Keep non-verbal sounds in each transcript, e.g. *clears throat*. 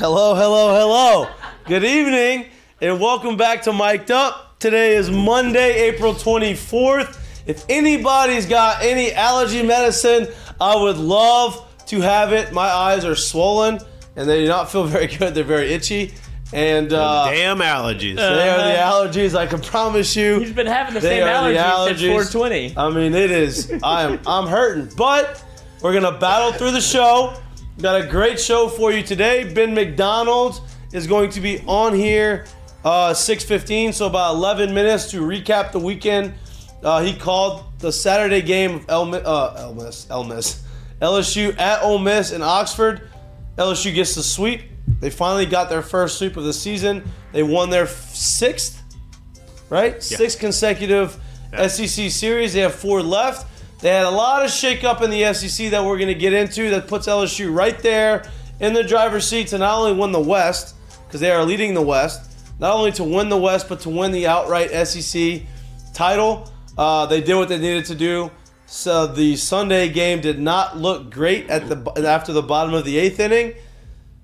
Hello, hello, hello. Good evening, and welcome back to Mic'd Up. Today is Monday, April 24th. If anybody's got any allergy medicine, I would love to have it. My eyes are swollen, and they do not feel *laughs* very good. They're very itchy. And uh, Damn allergies. they are the allergies. I can promise you. He's been having the They same are the allergies since allergies. 420. I mean, it is. I'm I'm hurting, but we're gonna battle through the show. Got a great show for you today. Ben McDonald is going to be on here uh, 6:15, so about 11 minutes to recap the weekend. Uh, he called the Saturday game of El, uh, El Miss, El Miss, LSU at Ole Miss in Oxford. LSU gets the sweep. They finally got their first sweep of the season. They won their sixth right? Six consecutive SEC series. They have four left. They had a lot of shakeup in the SEC that we're going to get into that puts LSU right there in the driver's seat to not only win the West, because they are leading the West, not only to win the West, but to win the outright SEC title. Uh, they did what they needed to do. So the Sunday game did not look great at the after the bottom of the eighth inning.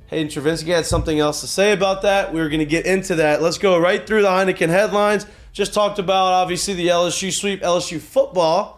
Hayden Travinski had something else to say about that. We were going to get into that. Let's go right through the Heineken headlines. Just talked about obviously the LSU sweep. LSU football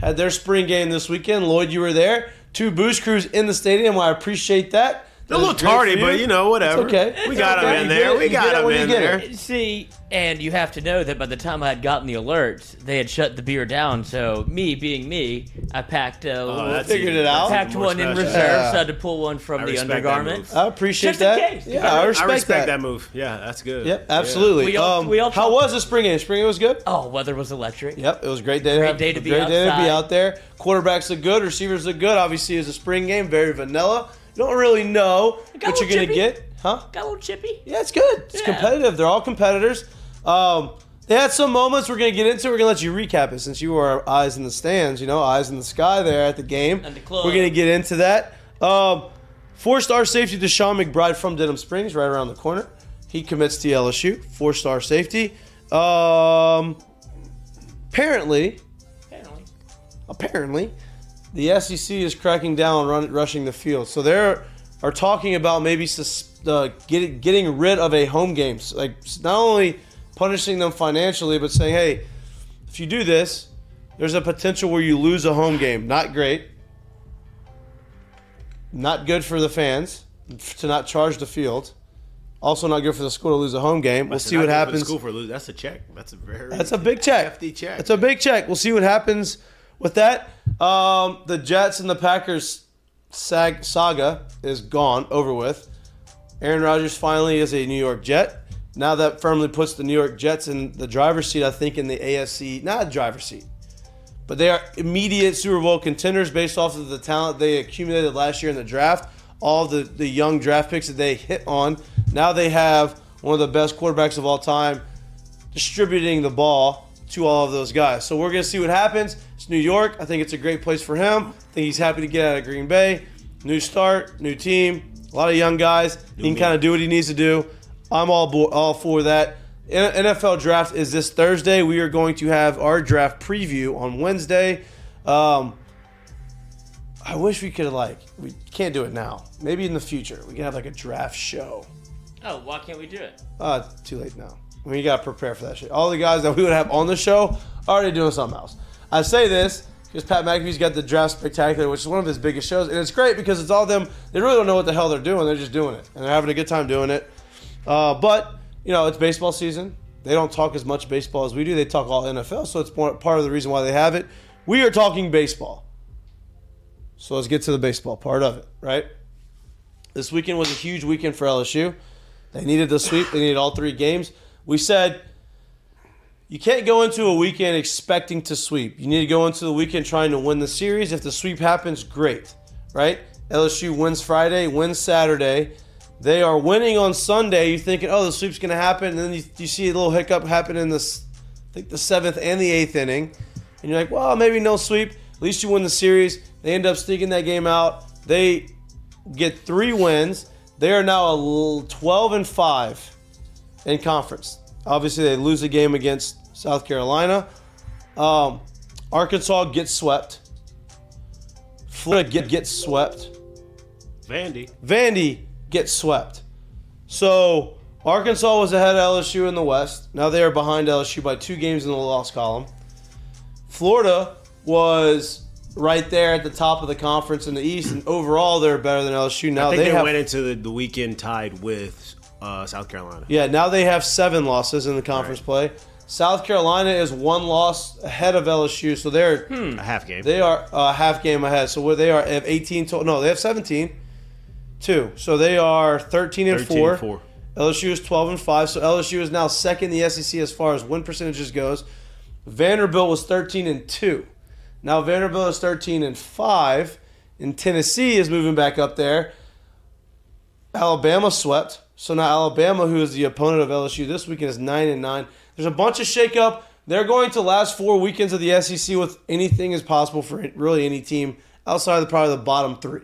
had their spring game this weekend. Lloyd, you were there. Two boost crews in the stadium. I appreciate that. A little tardy, but you know, whatever. It's okay. We It's got okay. him in there. it- We got it him in there. it. See, and you have to know that by the time I had gotten the alerts, they had shut the beer down. So me being me, I packed a Oh, that's Figured it out. that's packed even more one in reserve, Yeah. so I had to pull one from I the respect that undergarments. I appreciate Just in that. case. Yeah, I respect, I respect that. that. move. Yeah, that's good. Yep, Yeah. absolutely. We all- um, we all how was the spring game? Spring game was good. Oh, weather was electric. Yep, it was a great day. Great day to be great day to be out there. Quarterbacks look good. Receivers look good. Obviously, it's a spring game, very vanilla. Don't really know what you're gonna chippy. get, huh? Got a little chippy. Yeah, it's good. It's Yeah. competitive. They're all competitors. Um, they had some moments we're gonna get into. We're gonna let you recap it since you were eyes in the stands. You know, eyes in the sky there at the game. And the club. We're gonna get into that. Um, four-star safety Deshaun McBride from Denham Springs, right around the corner. He commits to LSU. Four-star safety. Um, apparently, Apparently. apparently, the SEC is cracking down on run, rushing the field. So they are talking about maybe sus, uh, get, getting rid of a home game. So, like not only punishing them financially, but saying, hey, if you do this, there's a potential where you lose a home game. Not great. Not good for the fans to not charge the field. Also, not good for the school to lose a home game. We'll That's see what good for the happens. School for lose. That's a check. That's a very. That's a big check. hefty check. That's a big check. We'll see what happens with that. Um, the Jets and the Packers sag- saga is gone, over with. Aaron Rodgers finally is a New York Jet. Now that firmly puts the New York Jets in the driver's seat, I think, in the AFC, not driver's seat, but they are immediate Super Bowl contenders based off of the talent they accumulated last year in the draft, all the, the young draft picks that they hit on. Now they have one of the best quarterbacks of all time distributing the ball to all of those guys. So we're going to see what happens. It's New York. I think it's a great place for him. I think he's happy to get out of Green Bay. New start, new team, a lot of young guys. he can kind of do what he needs to do. I'm all bo- all for that. NFL draft is this Thursday. We are going to have our draft preview on Wednesday. Um, I wish we could like we can't do it now. Maybe in the future we can have like a draft show. Oh, why can't we do it? Uh, too late now. Mean, you gotta prepare for that shit. All the guys that we would have on the show already doing something else. I say this because Pat McAfee's got the draft spectacular, which is one of his biggest shows, and it's great because it's all them. They really don't know what the hell they're doing. They're just doing it, and they're having a good time doing it. Uh, but you know, it's baseball season. They don't talk as much baseball as we do. They talk all NFL, so it's more, part of the reason why they have it. We are talking baseball. So let's get to the baseball part of it, right? This weekend was a huge weekend for LSU. They needed the sweep. They needed all three games. We said you can't go into a weekend expecting to sweep. You need to go into the weekend trying to win the series. If the sweep happens, great, right? LSU wins Friday, wins Saturday. They are winning on Sunday. You're thinking, oh, the sweep's going to happen, and then you, you see a little hiccup happen in this, I think the seventh and the eighth inning, and you're like, well, maybe no sweep. At least you win the series. They end up sneaking that game out. They get three wins. They are now a l- 12 and 5 in conference. Obviously, they lose a game against South Carolina. Um, Arkansas gets swept. Florida get, gets swept. Vandy. Vandy gets swept. So Arkansas was ahead of LSU in the West. Now they are behind LSU by two games in the loss column. Florida was right there at the top of the conference in the East, and overall they're better than LSU. Now I think they they, have went into the, the weekend tied with uh, South Carolina. yeah, now they have seven losses in the conference play. South Carolina is one loss ahead of LSU, so they're A half game. they are a half game ahead. So where they are have 18 total. No, they have 17. Two. So they are 13 and 13 4. and four. LSU is 12 and 5. So LSU is now second in the SEC as far as win percentages goes. Vanderbilt was 13 and 2. Now Vanderbilt is 13 and 5. And Tennessee is moving back up there. Alabama swept. So now Alabama, who is the opponent of LSU this weekend, is 9 and 9. There's a bunch of shakeup. They're going to last four weekends of the SEC with anything is possible for really any team outside of probably the bottom three.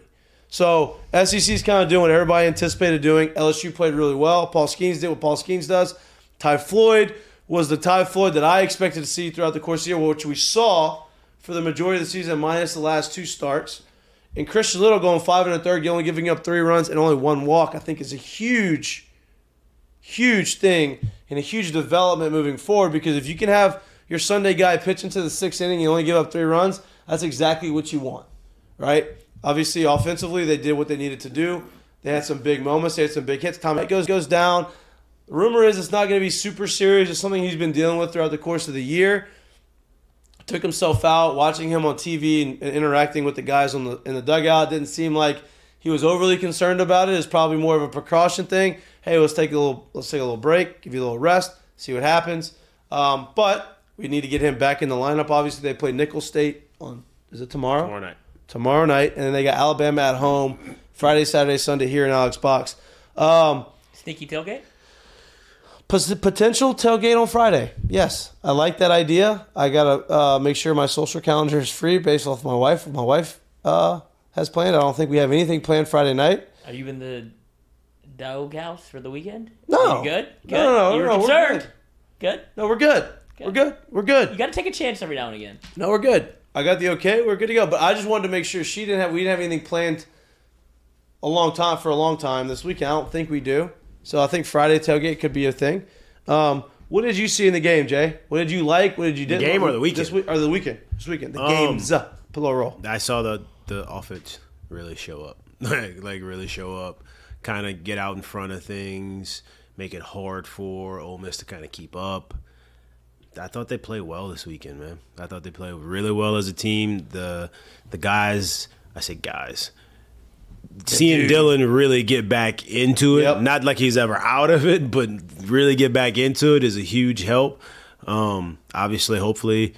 So SEC is kind of doing what everybody anticipated doing. LSU played really well. Paul Skenes did what Paul Skenes does. Ty Floyd was the Ty Floyd that I expected to see throughout the course of the year, which we saw for the majority of the season, minus the last two starts. And Christian Little going five and a third, only giving up three runs and only one walk, I think is a huge, huge thing and a huge development moving forward. Because if you can have your Sunday guy pitch into the sixth inning and only give up three runs, that's exactly what you want, right? Obviously, offensively, they did what they needed to do. They had some big moments. They had some big hits. Tom goes goes down. Rumor is it's not going to be super serious. It's something he's been dealing with throughout the course of the year took himself out. Watching him on TV and, and interacting with the guys on the in the dugout didn't seem like he was overly concerned about it. It's probably more of a precaution thing. Hey, let's take a little let's take a little break, give you a little rest, see what happens. Um, but we need to get him back in the lineup. Obviously, they play Nicholls State on is it tomorrow? Tomorrow night. Tomorrow night, and then they got Alabama at home Friday, Saturday, Sunday here in Alex Box. Um, Sneaky tailgate. Potential tailgate on Friday. Yes, I like that idea. I gotta uh, make sure my social calendar is free based off my wife. My wife uh, has planned. I don't think we have anything planned Friday night. Are you in the dog house for the weekend? No. You good? No, no, no, You were no, concerned. Good. No, we're good. We're good. We're good. You got to take a chance every now and again. No, we're good. I got the okay. We're good to go. But I just wanted to make sure she didn't have. We didn't have anything planned a long time for a long time this weekend. I don't think we do. So I think Friday tailgate could be a thing. Um, what did you see in the game, Jay? What did you like? What did you did game or the weekend? This week or the weekend? This weekend. The Um, games. uh, Plural. I saw the the offense really show up, *laughs* like like really show up, kind of get out in front of things, make it hard for Ole Miss to kind of keep up. I thought they played well this weekend, man. I thought they played really well as a team. The the guys, I say guys, seeing dude. Dylan really get back into it, Yep. not like he's ever out of it, but really get back into it is a huge help. Um, obviously, hopefully,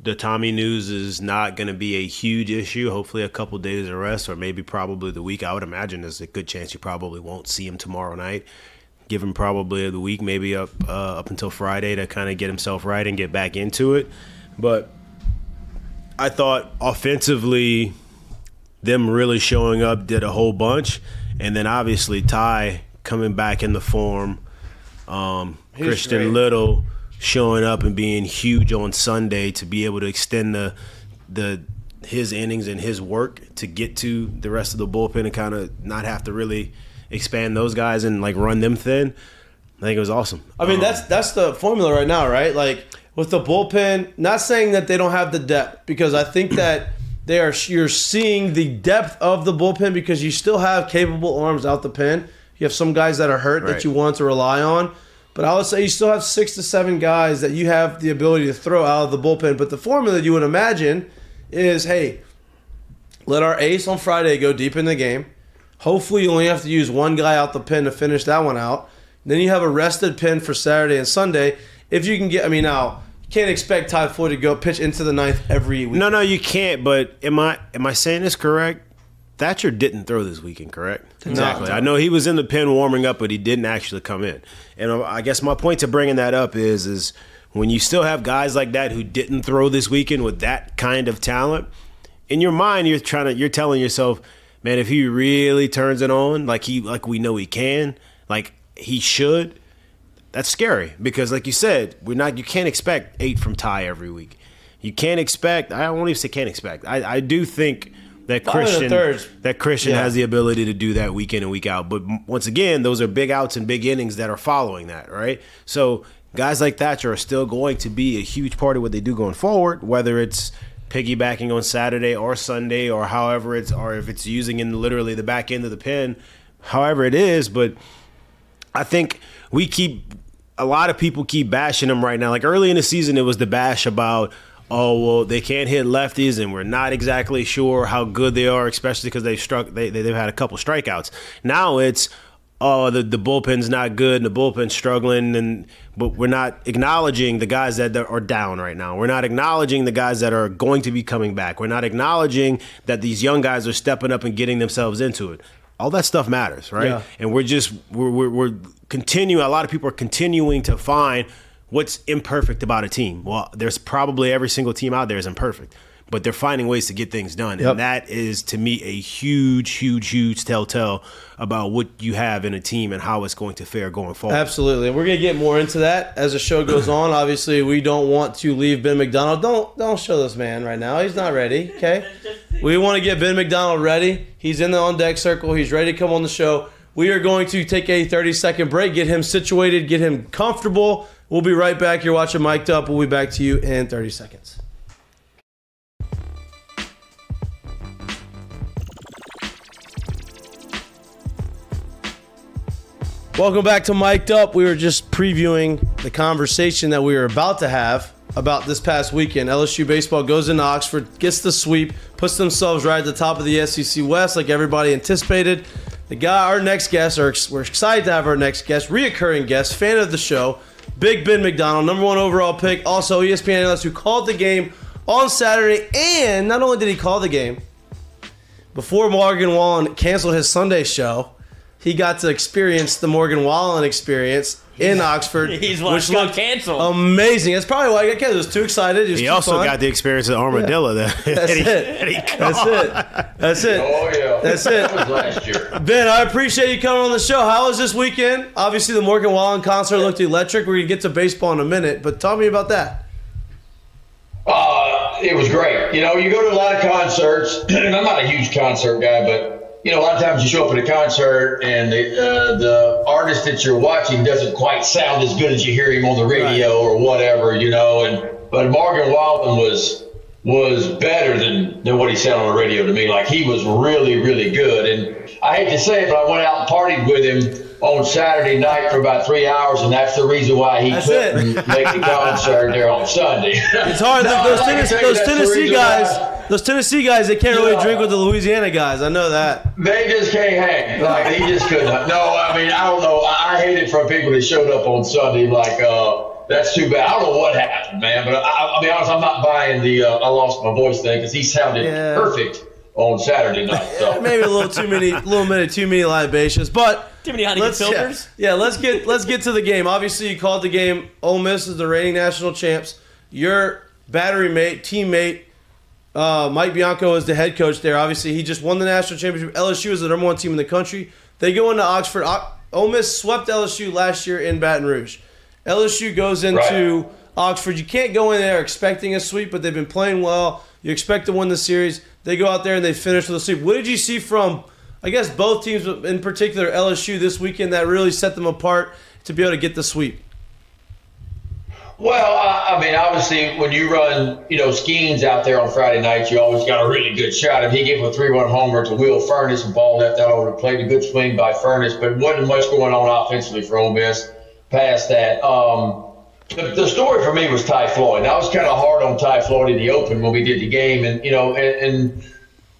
the Tommy news is not going to be a huge issue. Hopefully, a couple days of rest, or maybe probably the week. I would imagine there's a good chance you probably won't see him tomorrow night. Give him probably the week, maybe up uh, up until Friday to kind of get himself right and get back into it. But I thought offensively, them really showing up did a whole bunch, and then obviously Ty coming back in the form. Um, Christian great. Little showing up and being huge on Sunday to be able to extend the the his innings and his work to get to the rest of the bullpen and kind of not have to really expand those guys and like run them thin. I think it was awesome. I mean, Um, that's that's the formula right now, right? Like with the bullpen. Not saying that they don't have the depth, because I think that they are. You're seeing the depth of the bullpen because you still have capable arms out the pen. You have some guys that are hurt that you want to rely on, but I would say you still have six to seven guys that you have the ability to throw out of the bullpen. But the formula you would imagine is, hey, let our ace on Friday go deep in the game. Hopefully, you only have to use one guy out the pen to finish that one out. Then you have a rested pen for Saturday and Sunday. If you can get, I mean, now can't expect Ty Floyd to go pitch into the ninth every week. No, no, you can't. But am I am I saying this correct? Thatcher didn't throw this weekend, correct? Exactly. I know he was in the pen warming up, but he didn't actually come in. And uh, I guess my point to bringing that up is is when you still have guys like that who didn't throw this weekend with that kind of talent, in your mind you're trying to you're telling yourself, man, if he really turns it on like he like we know he can, like he should, that's scary because like you said we're not you can't expect eight from ty every week you can't expect i won't even say can't expect i, I do think that Christian that Christian Yeah. has the ability to do that week in and week out. But once again, those are big outs and big innings that are following that, right? So guys like Thatcher are still going to be a huge part of what they do going forward, whether it's piggybacking on Saturday or Sunday or however it's or if it's using in literally the back end of the pen, however it is, but I think we keep a lot of people keep bashing him right now. Like early in the season, it was the bash about, oh well, they can't hit lefties, and we're not exactly sure how good they are, especially because they've struck they, they they've had a couple strikeouts. Now it's oh the the bullpen's not good, and the bullpen's struggling, and but we're not acknowledging the guys that are down right now. We're not acknowledging the guys that are going to be coming back. We're not acknowledging that these young guys are stepping up and getting themselves into it. All that stuff matters, right? Yeah. and we're just we're, we're, we're continuing a lot of people are continuing to find what's imperfect about a team well there's probably every single team out there is imperfect but they're finding ways to get things done Yep. and that is to me a huge huge huge telltale about what you have in a team and how it's going to fare going forward Absolutely. And we're gonna get more into that as the show goes on. *clears throat* Obviously, we don't want to leave Ben McDonald. Don't don't show this man right now. He's not ready. Okay. *laughs* We want to get Ben McDonald ready. He's in the on deck circle. He's ready to come on the show. We are going to take a 30 second break, get him situated, get him comfortable. We'll be right back. You're watching Mic'd Up. We'll be back to you in 30 seconds. Welcome back to Mic'd Up. We were just previewing the conversation that we were about to have about this past weekend. LSU baseball goes into Oxford, gets the sweep, puts themselves right at the top of the SEC West, like everybody anticipated. The guy, our next guest, or we're excited to have our next guest, reoccurring guest, fan of the show, Big Ben McDonald, number one overall pick, also ESPN analyst who called the game on Saturday. And not only did he call the game, before Morgan Wallen canceled his Sunday show, he got to experience the Morgan Wallen experience in Oxford. *laughs* He's what which got looked canceled. amazing. That's probably why I got canceled. He was too excited. It was he too also fun. got the experience of the armadillo that *laughs* That's that he- it. that he That's it. That's it. Oh yeah, That's it. That was last year. Ben, I appreciate you coming on the show. How was this weekend? Obviously, the Morgan Wallen concert looked electric. We're gonna get to baseball in a minute, but tell me about that. Uh, it was great. You know, you go to a lot of concerts, *clears throat* and I'm not a huge concert guy, but you know, a lot of times you show up at a concert and the uh, the artist that you're watching doesn't quite sound as good as you hear him on the radio or whatever. You know, and but Morgan Wallen was was better than than what he sounded on the radio to me. Like he was really really good. And I hate to say it, but I went out and partied with him. On Saturday night for about three hours, and that's the reason why he That's couldn't it. make the concert there on Sunday. It's hard. *laughs* No, those I Tennessee, those Tennessee guys. Those Tennessee guys, they can't really Yeah. drink with the Louisiana guys. I know that. They just can't hang. Like he just couldn't. No, I mean I don't know. I, I hate it for people that showed up on Sunday. Like uh, that's too bad. I don't know what happened, man. But I, I'll be honest. I'm not buying the uh, I lost my voice thing because he sounded Yeah. perfect on Saturday night. So *laughs* Maybe a little too many, little minute too many libations, but Too many Heineken let's yeah, filters. yeah, let's get let's get to the game. Obviously, you called the game. Ole Miss is the reigning national champs. Your battery mate, teammate, uh, Mike Bianco is the head coach there. Obviously, he just won the national championship. LSU is the number one team in the country. They go into Oxford. O- Ole Miss swept LSU last year in Baton Rouge. LSU goes into Oxford. You can't go in there expecting a sweep, but they've been playing well. You expect to win the series. They go out there and they finish with a sweep. What did you see from, I guess, both teams, but in particular LSU this weekend, that really set them apart to be able to get the sweep? Well, I, I mean, obviously, when you run, you know, Skenes out there on Friday nights, you always got a really good shot. If he gave a three-run homer to Will Furnace and ball left out over plate, a good swing by Furnace, but wasn't much going on offensively for Ole Miss past that. Um, the, the story for me was Ty Floyd. I was kind of hard on Ty Floyd in the open when we did the game, and you know, and, and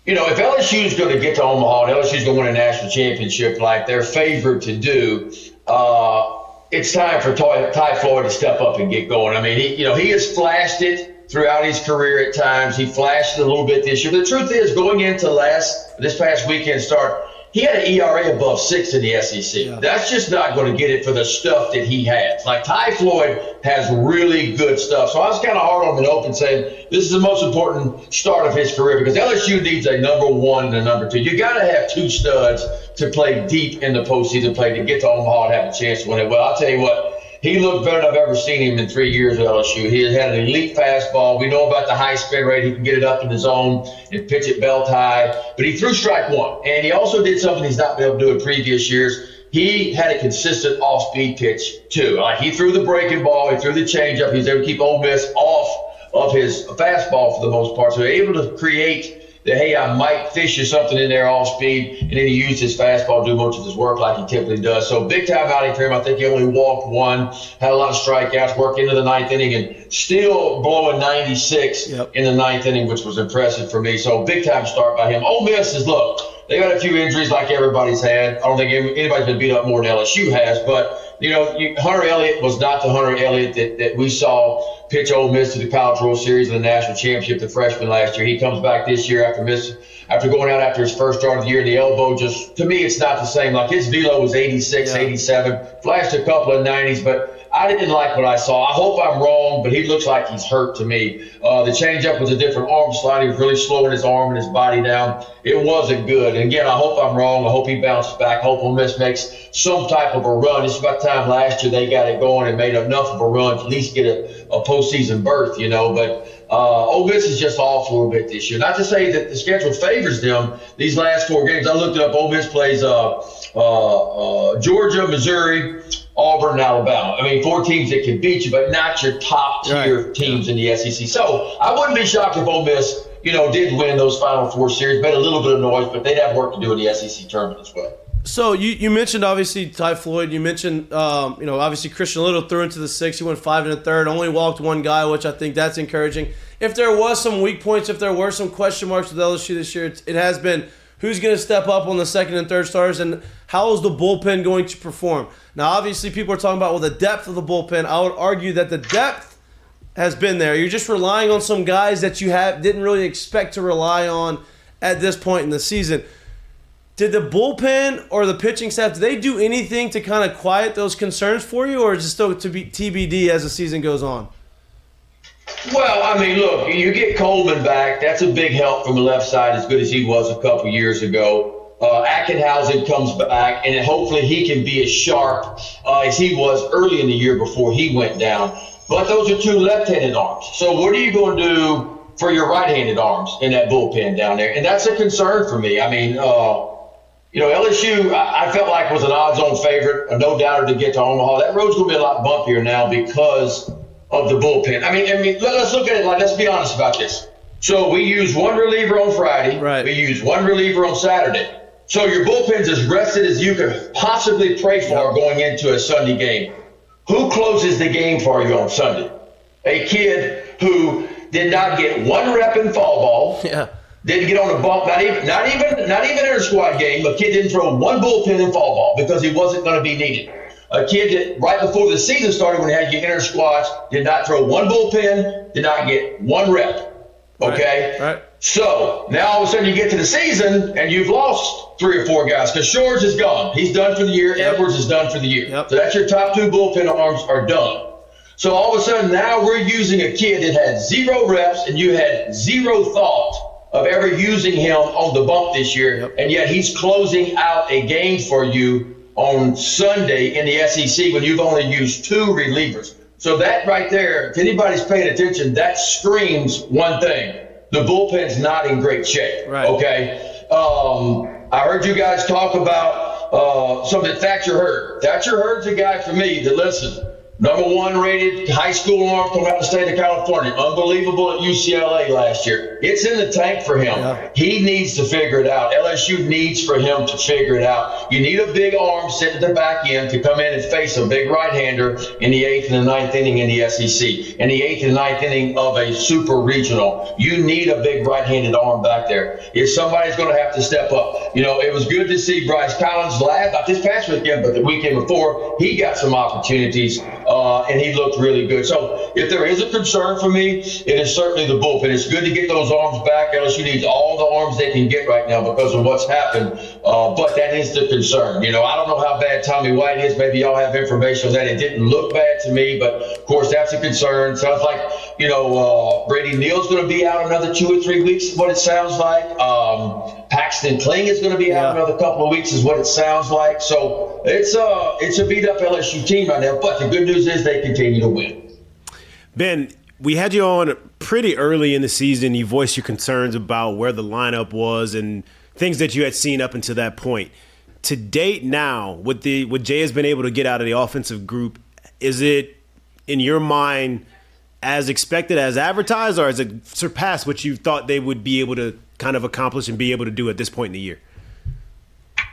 you know, if LSU is going to get to Omaha and LSU is going to win a national championship like they're favored to do, uh, it's time for Ty, Ty Floyd to step up and get going. I mean, he, you know, he has flashed it throughout his career at times. He flashed it a little bit this year. The truth is, going into last this past weekend start, he had an ERA above six in the SEC. That's just not going to get it for the stuff that he has. Like Ty Floyd has really good stuff. So I was kind of hard on him open saying this is the most important start of his career because LSU needs a number one and a number two. You got to have two studs to play deep in the postseason play to get to Omaha and have a chance to win it. Well, I'll tell you what. He looked better than I've ever seen him in three years at LSU. He had an elite fastball. We know about the high spin rate. He can get it up in the zone and pitch it belt high. But he threw strike one. And he also did something he's not been able to do in previous years. He had a consistent off speed pitch, too. He threw the breaking ball, he threw the changeup. He was able to keep Ole Miss off of his fastball for the most part. So able to create that, hey, uh, I might fish you something in there off speed, and then he used his fastball to do most of his work like he typically does. So big time outing for him. I think he only walked one, had a lot of strikeouts, worked into the ninth inning, and still blowing 96 Yep. in the ninth inning, which was impressive for me. So big time start by him. Ole Miss is look. They've had a few injuries like everybody's had. I don't think anybody's been beat up more than LSU has, but you know, you, Hunter Elliott was not the Hunter Elliott that, that we saw pitch Ole Miss to the College World Series and the national championship, the freshman last year. He comes back this year after miss after going out after his first start of the year. The elbow just to me, it's not the same. Like his velo was 86, Yeah. 87, flashed a couple of 90s, but I didn't like what I saw. I hope I'm wrong, but he looks like he's hurt to me. Uh, the changeup was a different arm slide. He was really slowing his arm and his body down. It wasn't good. And again, I hope I'm wrong. I hope he bounces back. Hope Ole Miss makes some type of a run. It's about time last year they got it going and made enough of a run to at least get a, a postseason berth, you know. But uh, Ole Miss is just off a little bit this year. Not to say that the schedule favors them these last four games. I looked it up. Ole Miss plays uh, uh, uh, Georgia, Missouri, Auburn, and Alabama. I mean, four teams that can beat you, but not your top tier Right. teams in the SEC. So I wouldn't be shocked if Ole Miss, you know, did win those Final Four series. Made a little bit of noise, but they'd have work to do in the SEC tournament as well. So you, you mentioned obviously Ty Floyd. You mentioned um, you know obviously Christian Little threw into the six. He went five and a third. Only walked one guy, which I think that's encouraging. If there was some weak points, if there were some question marks with LSU this year, it has been who's going to step up on the second and third stars, and how is the bullpen going to perform? Now, obviously, people are talking about well the depth of the bullpen. I would argue that the depth has been there. You're just relying on some guys that you have didn't really expect to rely on at this point in the season. Did the bullpen or the pitching staff did they do anything to kind of quiet those concerns for you, or is it still to be TBD as the season goes on? Well, I mean, look, you get Coleman back. That's a big help from the left side, as good as he was a couple years ago. Uh, comes back, and hopefully he can be as sharp uh, as he was early in the year before he went down. But those are two left-handed arms. So what are you going to do for your right-handed arms in that bullpen down there? And that's a concern for me. I mean, uh, you know, LSU, I, I felt like was an odds-on favorite, a no doubter to get to Omaha. That road's going to be a lot bumpier now because of the bullpen. I mean, I mean, let, us look at it like let's be honest about this. So we use one reliever on Friday. Right. We use one reliever on Saturday. So your bullpen's as rested as you could possibly pray for going into a Sunday game. Who closes the game for you on Sunday? A kid who did not get one rep in fall ball. Yeah. Didn't get on the bump, not even, not even, not even in a squad game. A kid didn't throw one bullpen in fall ball because he wasn't going to be needed. A kid that right before the season started, when he had to get inter squads, did not throw one bullpen, did not get one rep. Okay. Right, right. So now all of a sudden you get to the season and you've lost three or four guys because Shores is gone. He's done for the year. Edwards is done for the year. Yep. So that's your top two bullpen arms are done. So all of a sudden now we're using a kid that had zero reps and you had zero thought of ever using him on the bump this year, and yet he's closing out a game for you on Sunday in the SEC when you've only used two relievers. So that right there, if anybody's paying attention, that screams one thing: the bullpen's not in great shape. Right. Okay. Um, I heard you guys talk about uh, something that Thatcher Hurd. Thatcher Hurd's a guy for me that listen. Number one rated high school arm from out the state of California. Unbelievable at UCLA last year. It's in the tank for him. Yeah. He needs to figure it out. LSU needs for him to figure it out. You need a big arm sitting at the back end to come in and face a big right-hander in the eighth and the ninth inning in the SEC. In the eighth and ninth inning of a super regional, you need a big right-handed arm back there. If somebody's going to have to step up, you know, it was good to see Bryce Collins last, not this past weekend, but the weekend before, he got some opportunities uh, and he looked really good. So if there is a concern for me, it is certainly the bullpen. It's good to get those arms back. LSU needs all the arms they can get right now because of what's happened. Uh, but that is the concern. You know, I don't know how bad Tommy White is. Maybe y'all have information on that. It didn't look bad to me, but of course that's a concern. Sounds like you know uh, Brady Neal's going to be out another two or three weeks. Is what it sounds like. Um, Paxton Kling is going to be out Yeah. another couple of weeks, is what it sounds like. So it's a it's a beat up LSU team right now. But the good news is they continue to win. Ben, we had you on pretty early in the season. You voiced your concerns about where the lineup was and things that you had seen up until that point. To date, now what the what Jay has been able to get out of the offensive group, is it in your mind as expected, as advertised, or has it surpassed what you thought they would be able to kind of accomplish and be able to do at this point in the year?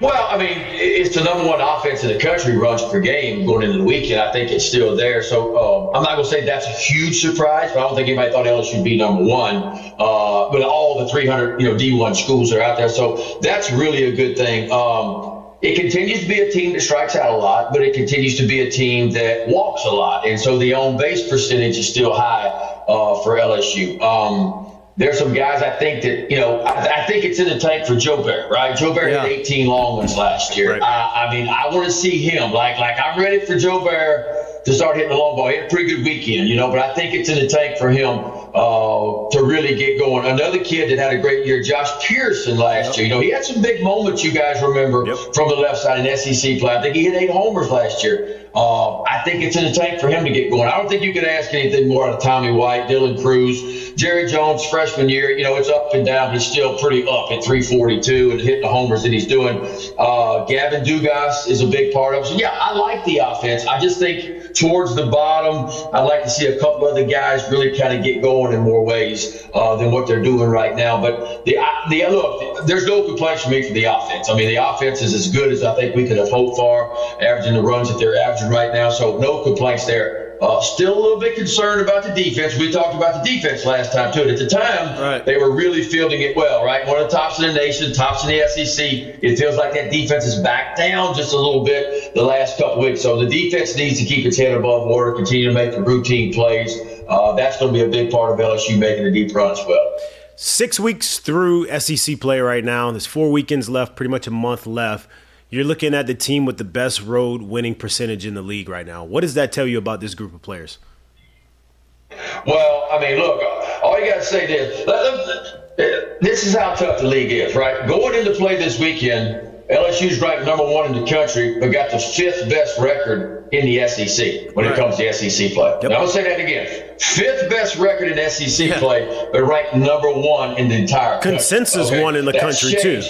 Well, I mean, it's the number one offense in the country runs per game going into the weekend. I think it's still there. So um, I'm not going to say that's a huge surprise, but I don't think anybody thought LSU would be number one. Uh, but all the 300, you know, D1 schools are out there, so that's really a good thing. Um, it continues to be a team that strikes out a lot, but it continues to be a team that walks a lot, and so the on base percentage is still high uh, for LSU. Um, there's some guys I think that you know I, I think it's in the tank for Joe Bear, right? Joe Bear Yeah. had 18 long ones last year. Right. I, I mean, I want to see him like like I'm ready for Joe Bear to start hitting the long ball. He had a pretty good weekend, you know, but I think it's in the tank for him uh, to really get going. Another kid that had a great year, Josh Pearson last year. You know, he had some big moments. You guys remember Yep. from the left side in SEC play. I think he hit eight homers last year. Uh, I think it's in the tank for him to get going. I don't think you could ask anything more out of Tommy White, Dylan Crews, Jared Jones freshman year. You know, it's up and down. He's still pretty up at 342 and hitting the homers that he's doing. Uh, Gavin Dugas is a big part of it. So yeah, I like the offense. I just think towards the bottom, I'd like to see a couple other guys really kind of get going in more ways uh, than what they're doing right now. But the the look, there's no complaints from me for the offense. I mean, the offense is as good as I think we could have hoped for, averaging the runs that they're averaging right now. So no complaints there. Uh, still a little bit concerned about the defense. We talked about the defense last time too. And at the time, Right. they were really fielding it well, right? One of the tops in the nation, tops in the SEC. It feels like that defense is back down just a little bit the last couple weeks. So the defense needs to keep its head above water, continue to make the routine plays. Uh, that's going to be a big part of LSU making a deep run as well. Six weeks through SEC play right now. There's four weekends left, pretty much a month left. You're looking at the team with the best road winning percentage in the league right now. What does that tell you about this group of players? Well, I mean, look, all you got to say is this is how tough the league is, right? Going into play this weekend, LSU's ranked number one in the country, but got the fifth best record in the SEC when Right. it comes to SEC play. Yep. And I'm going to say that again. Fifth best record in SEC Yeah. play, but ranked number one in the entire country. Consensus Okay? one in the That's country, too.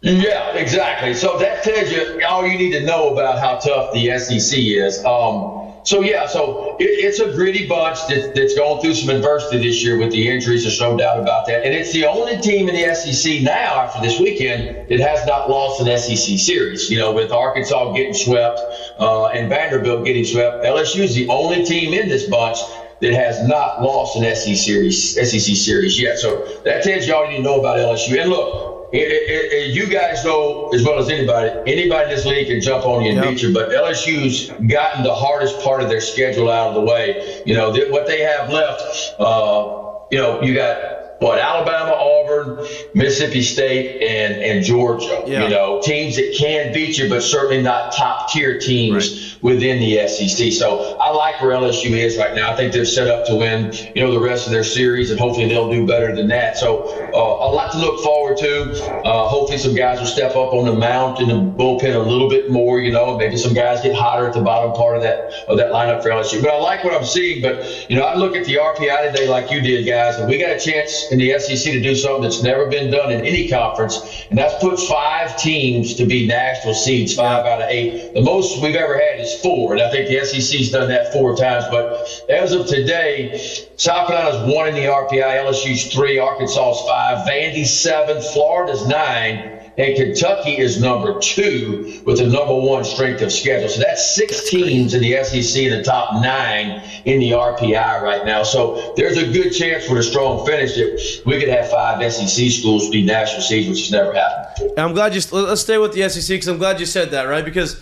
Yeah, exactly. So that tells you all you need to know about how tough the SEC is. Um, so yeah, so it, it's a gritty bunch that, that's going through some adversity this year with the injuries. There's no doubt about that. And it's the only team in the SEC now after this weekend that has not lost an SEC series. You know, with Arkansas getting swept uh, and Vanderbilt getting swept, LSU is the only team in this bunch that has not lost an SEC series, SEC series yet. So that tells you all you need to know about LSU. And look, it, it, you guys know as well as anybody, anybody in this league can jump on you and Yep. beat you, but LSU's gotten the hardest part of their schedule out of the way. You know, th- what they have left, uh, you know, you got what Alabama, Auburn, Mississippi State, and and Georgia. Yeah. You know, teams that can beat you, but certainly not top tier teams within the SEC. So I like where LSU is right now. I think they're set up to win. You know, the rest of their series, and hopefully they'll do better than that. So uh, a lot to look forward to. Uh, hopefully some guys will step up on the mount in the bullpen a little bit more. You know, maybe some guys get hotter at the bottom part of that of that lineup for LSU. But I like what I'm seeing. But you know, I look at the RPI today like you did, guys, and we got a chance in the SEC to do something that's never been done in any conference, and that's put five teams to be national seeds, five out of eight. The most we've ever had is four, and I think the SEC's done that four times. But as of today, South Carolina's one in the RPI, LSU's three, Arkansas's five, Vandy's seven, Florida's nine. And Kentucky is number two with the number one strength of schedule. So that's six teams in the SEC the top nine in the RPI right now. So there's a good chance with a strong finish that we could have five SEC schools be national seeds, which has never happened I'm glad you. Let's stay with the SEC because I'm glad you said that, right? Because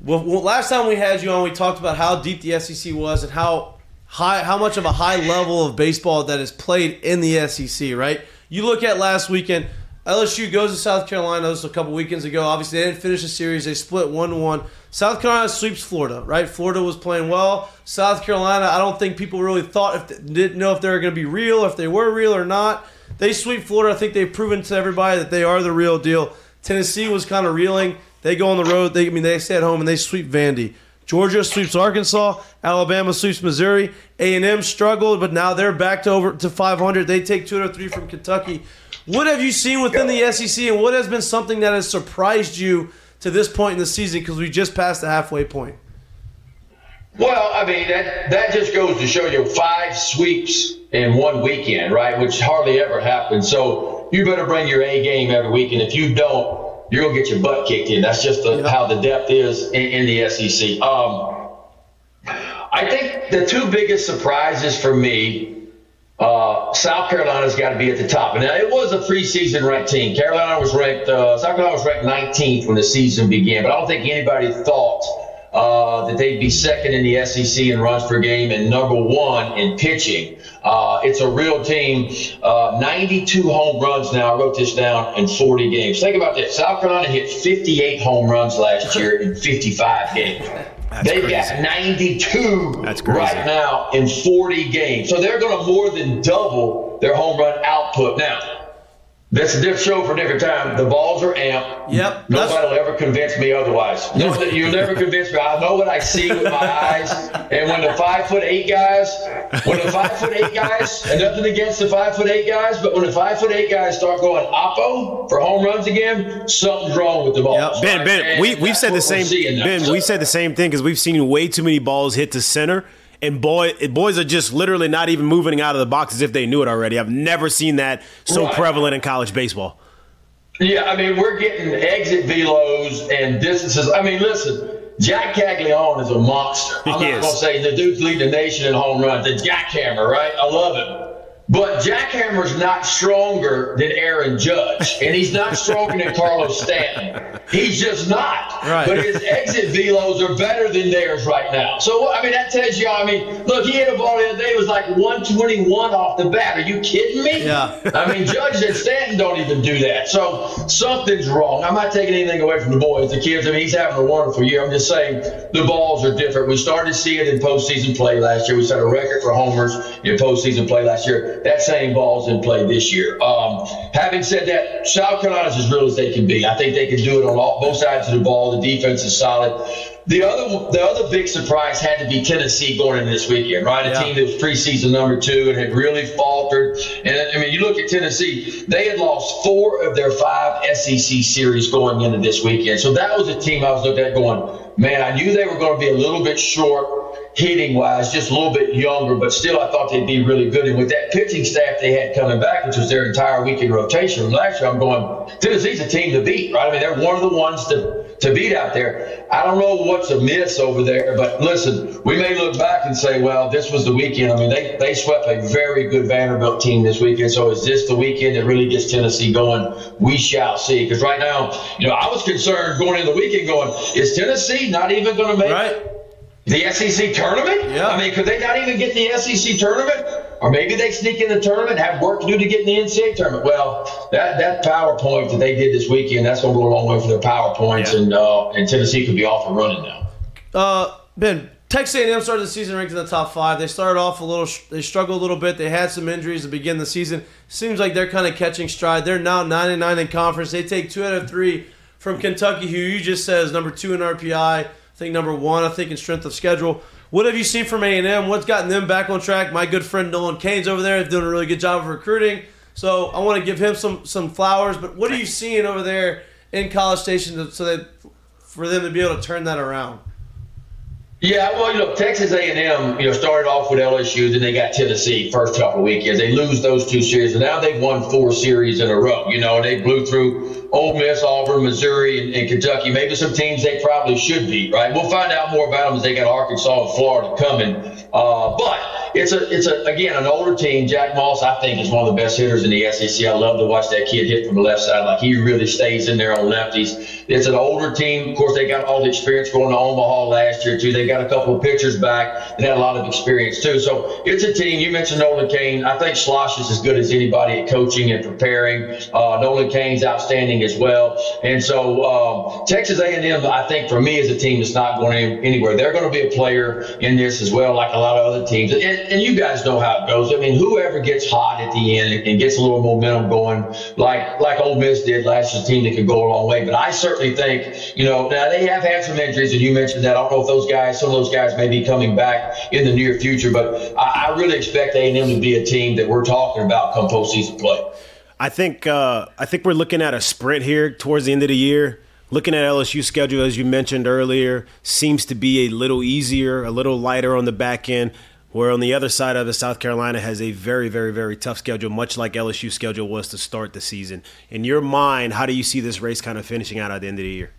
well, last time we had you on, we talked about how deep the SEC was and how high, how much of a high level of baseball that is played in the SEC, right? You look at last weekend. LSU goes to South Carolina. This was a couple weekends ago. Obviously, they didn't finish the series. They split 1 1. South Carolina sweeps Florida, right? Florida was playing well. South Carolina, I don't think people really thought if didn't know if they were going to be real, or if they were real or not. They sweep Florida. I think they've proven to everybody that they are the real deal. Tennessee was kind of reeling. They go on the road. They, I mean, they stay at home and they sweep Vandy. Georgia sweeps Arkansas. Alabama sweeps Missouri. A and M struggled, but now they're back to over to 500. They take two out of three from Kentucky. What have you seen within the SEC, and what has been something that has surprised you to this point in the season? Because we just passed the halfway point. Well, I mean that that just goes to show you five sweeps in one weekend, right? Which hardly ever happens. So you better bring your A game every week, and if you don't, you're gonna get your butt kicked in. That's just the, how the depth is in, in the SEC. Um, I think the two biggest surprises for me, uh, South Carolina's got to be at the top. And it was a preseason ranked team. Carolina was ranked, uh, South Carolina was ranked 19th when the season began, but I don't think anybody thought uh, that they'd be second in the SEC in runs per game and number one in pitching. Uh, it's a real team. Uh, 92 home runs now. I wrote this down in 40 games. Think about this. South Carolina hit 58 home runs last year in 55 games. That's They've crazy. got 92 right now in 40 games. So they're going to more than double their home run output. Now, that's a different show for a different time. The balls are amped. Yep. Nobody will ever convince me otherwise. *laughs* No, you'll never convince me. I know what I see with my *laughs* eyes. And when the five foot eight guys, when the five foot eight guys, and nothing against the five foot eight guys, but when the five foot eight guys start going oppo for home runs again, something's wrong with the balls. Yep. Ben, right? Ben, we we've said the same. Ben, we said the same thing because we've seen way too many balls hit to center and boy, boys are just literally not even moving out of the box as if they knew it already. I've never seen that so right. prevalent in college baseball. Yeah, I mean, we're getting exit velos and distances. I mean, listen, Jac Caglianone is a monster. I'm he not going to say the dude's leading the nation in home runs. The jackhammer, right? I love him. But Jackhammer's not stronger than Aaron Judge, and he's not *laughs* stronger than Carlos Stanton. He's just not. Right. But his exit velos are better than theirs right now. So I mean, that tells you. I mean, look, he hit a ball the other day. It was like 121 off the bat. Are you kidding me? Yeah. I mean, Judge and Stanton don't even do that. So something's wrong. I'm not taking anything away from the boys, the kids. I mean, he's having a wonderful year. I'm just saying the balls are different. We started to see it in postseason play last year. We set a record for homers in postseason play last year that same ball's in play this year. Um, having said that, South Carolina's as real as they can be. I think they can do it on all, both sides of the ball. The defense is solid. The other, the other big surprise had to be Tennessee going into this weekend, right? A yeah. team that was preseason number two and had really faltered. And I mean, you look at Tennessee; they had lost four of their five SEC series going into this weekend. So that was a team I was looking at going, man. I knew they were going to be a little bit short hitting wise, just a little bit younger, but still I thought they'd be really good. And with that pitching staff they had coming back, which was their entire weekend rotation last year, I'm going, Tennessee's a team to beat, right? I mean, they're one of the ones to, to beat out there. I don't know what's amiss over there, but listen, we may look back and say, well, this was the weekend. I mean, they, they swept a very good Vanderbilt team this weekend. So is this the weekend that really gets Tennessee going? We shall see. Because right now, you know, I was concerned going into the weekend going, is Tennessee not even going to make right. The SEC tournament? Yeah. I mean, could they not even get in the SEC tournament? Or maybe they sneak in the tournament, have work to do to get in the NCAA tournament. Well, that that PowerPoint that they did this weekend, that's going to go a long way for their PowerPoints, yeah. and uh, and Tennessee could be off and running now. Uh, Ben, Texas A&M started the season ranked in the top five. They started off a little, they struggled a little bit. They had some injuries to begin the season. Seems like they're kind of catching stride. They're now nine and nine in conference. They take two out of three from Kentucky, who you just said is number two in RPI. I think number one, I think in strength of schedule. What have you seen from A&M? What's gotten them back on track? My good friend Nolan Cain's over there doing a really good job of recruiting. So I want to give him some some flowers. But what are you seeing over there in College Station so that for them to be able to turn that around? Yeah, well, you know, Texas A&M, you know, started off with LSU, then they got Tennessee first couple of weekends. They lose those two series, and now they've won four series in a row. You know, they blew through Ole Miss, Auburn, Missouri, and, and Kentucky. Maybe some teams they probably should beat, right? We'll find out more about them as they got Arkansas and Florida coming. Uh, but it's a it's a again an older team. Jack Moss, I think, is one of the best hitters in the SEC. I love to watch that kid hit from the left side. Like he really stays in there on lefties. It's an older team. Of course, they got all the experience going to Omaha last year too. They got a couple of pitchers back and had a lot of experience too. So it's a team. You mentioned Nolan Cain. I think Schloss is as good as anybody at coaching and preparing. Uh, Nolan Cain's outstanding as well. And so um, Texas A&M, I think for me, is a team that's not going anywhere. They're going to be a player in this as well, like a lot of other teams. And, and you guys know how it goes. I mean, whoever gets hot at the end and gets a little momentum going, like like Ole Miss did last year's team that could go a long way. But I certainly think, you know, now they have had some injuries, and you mentioned that. I don't know if those guys, some of those guys may be coming back in the near future, but I, I really expect A&M to be a team that we're talking about come postseason play. I think uh, I think we're looking at a sprint here towards the end of the year. Looking at LSU schedule, as you mentioned earlier, seems to be a little easier, a little lighter on the back end. Where on the other side of the South Carolina has a very, very, very tough schedule, much like LSU's schedule was to start the season. In your mind, how do you see this race kind of finishing out at the end of the year?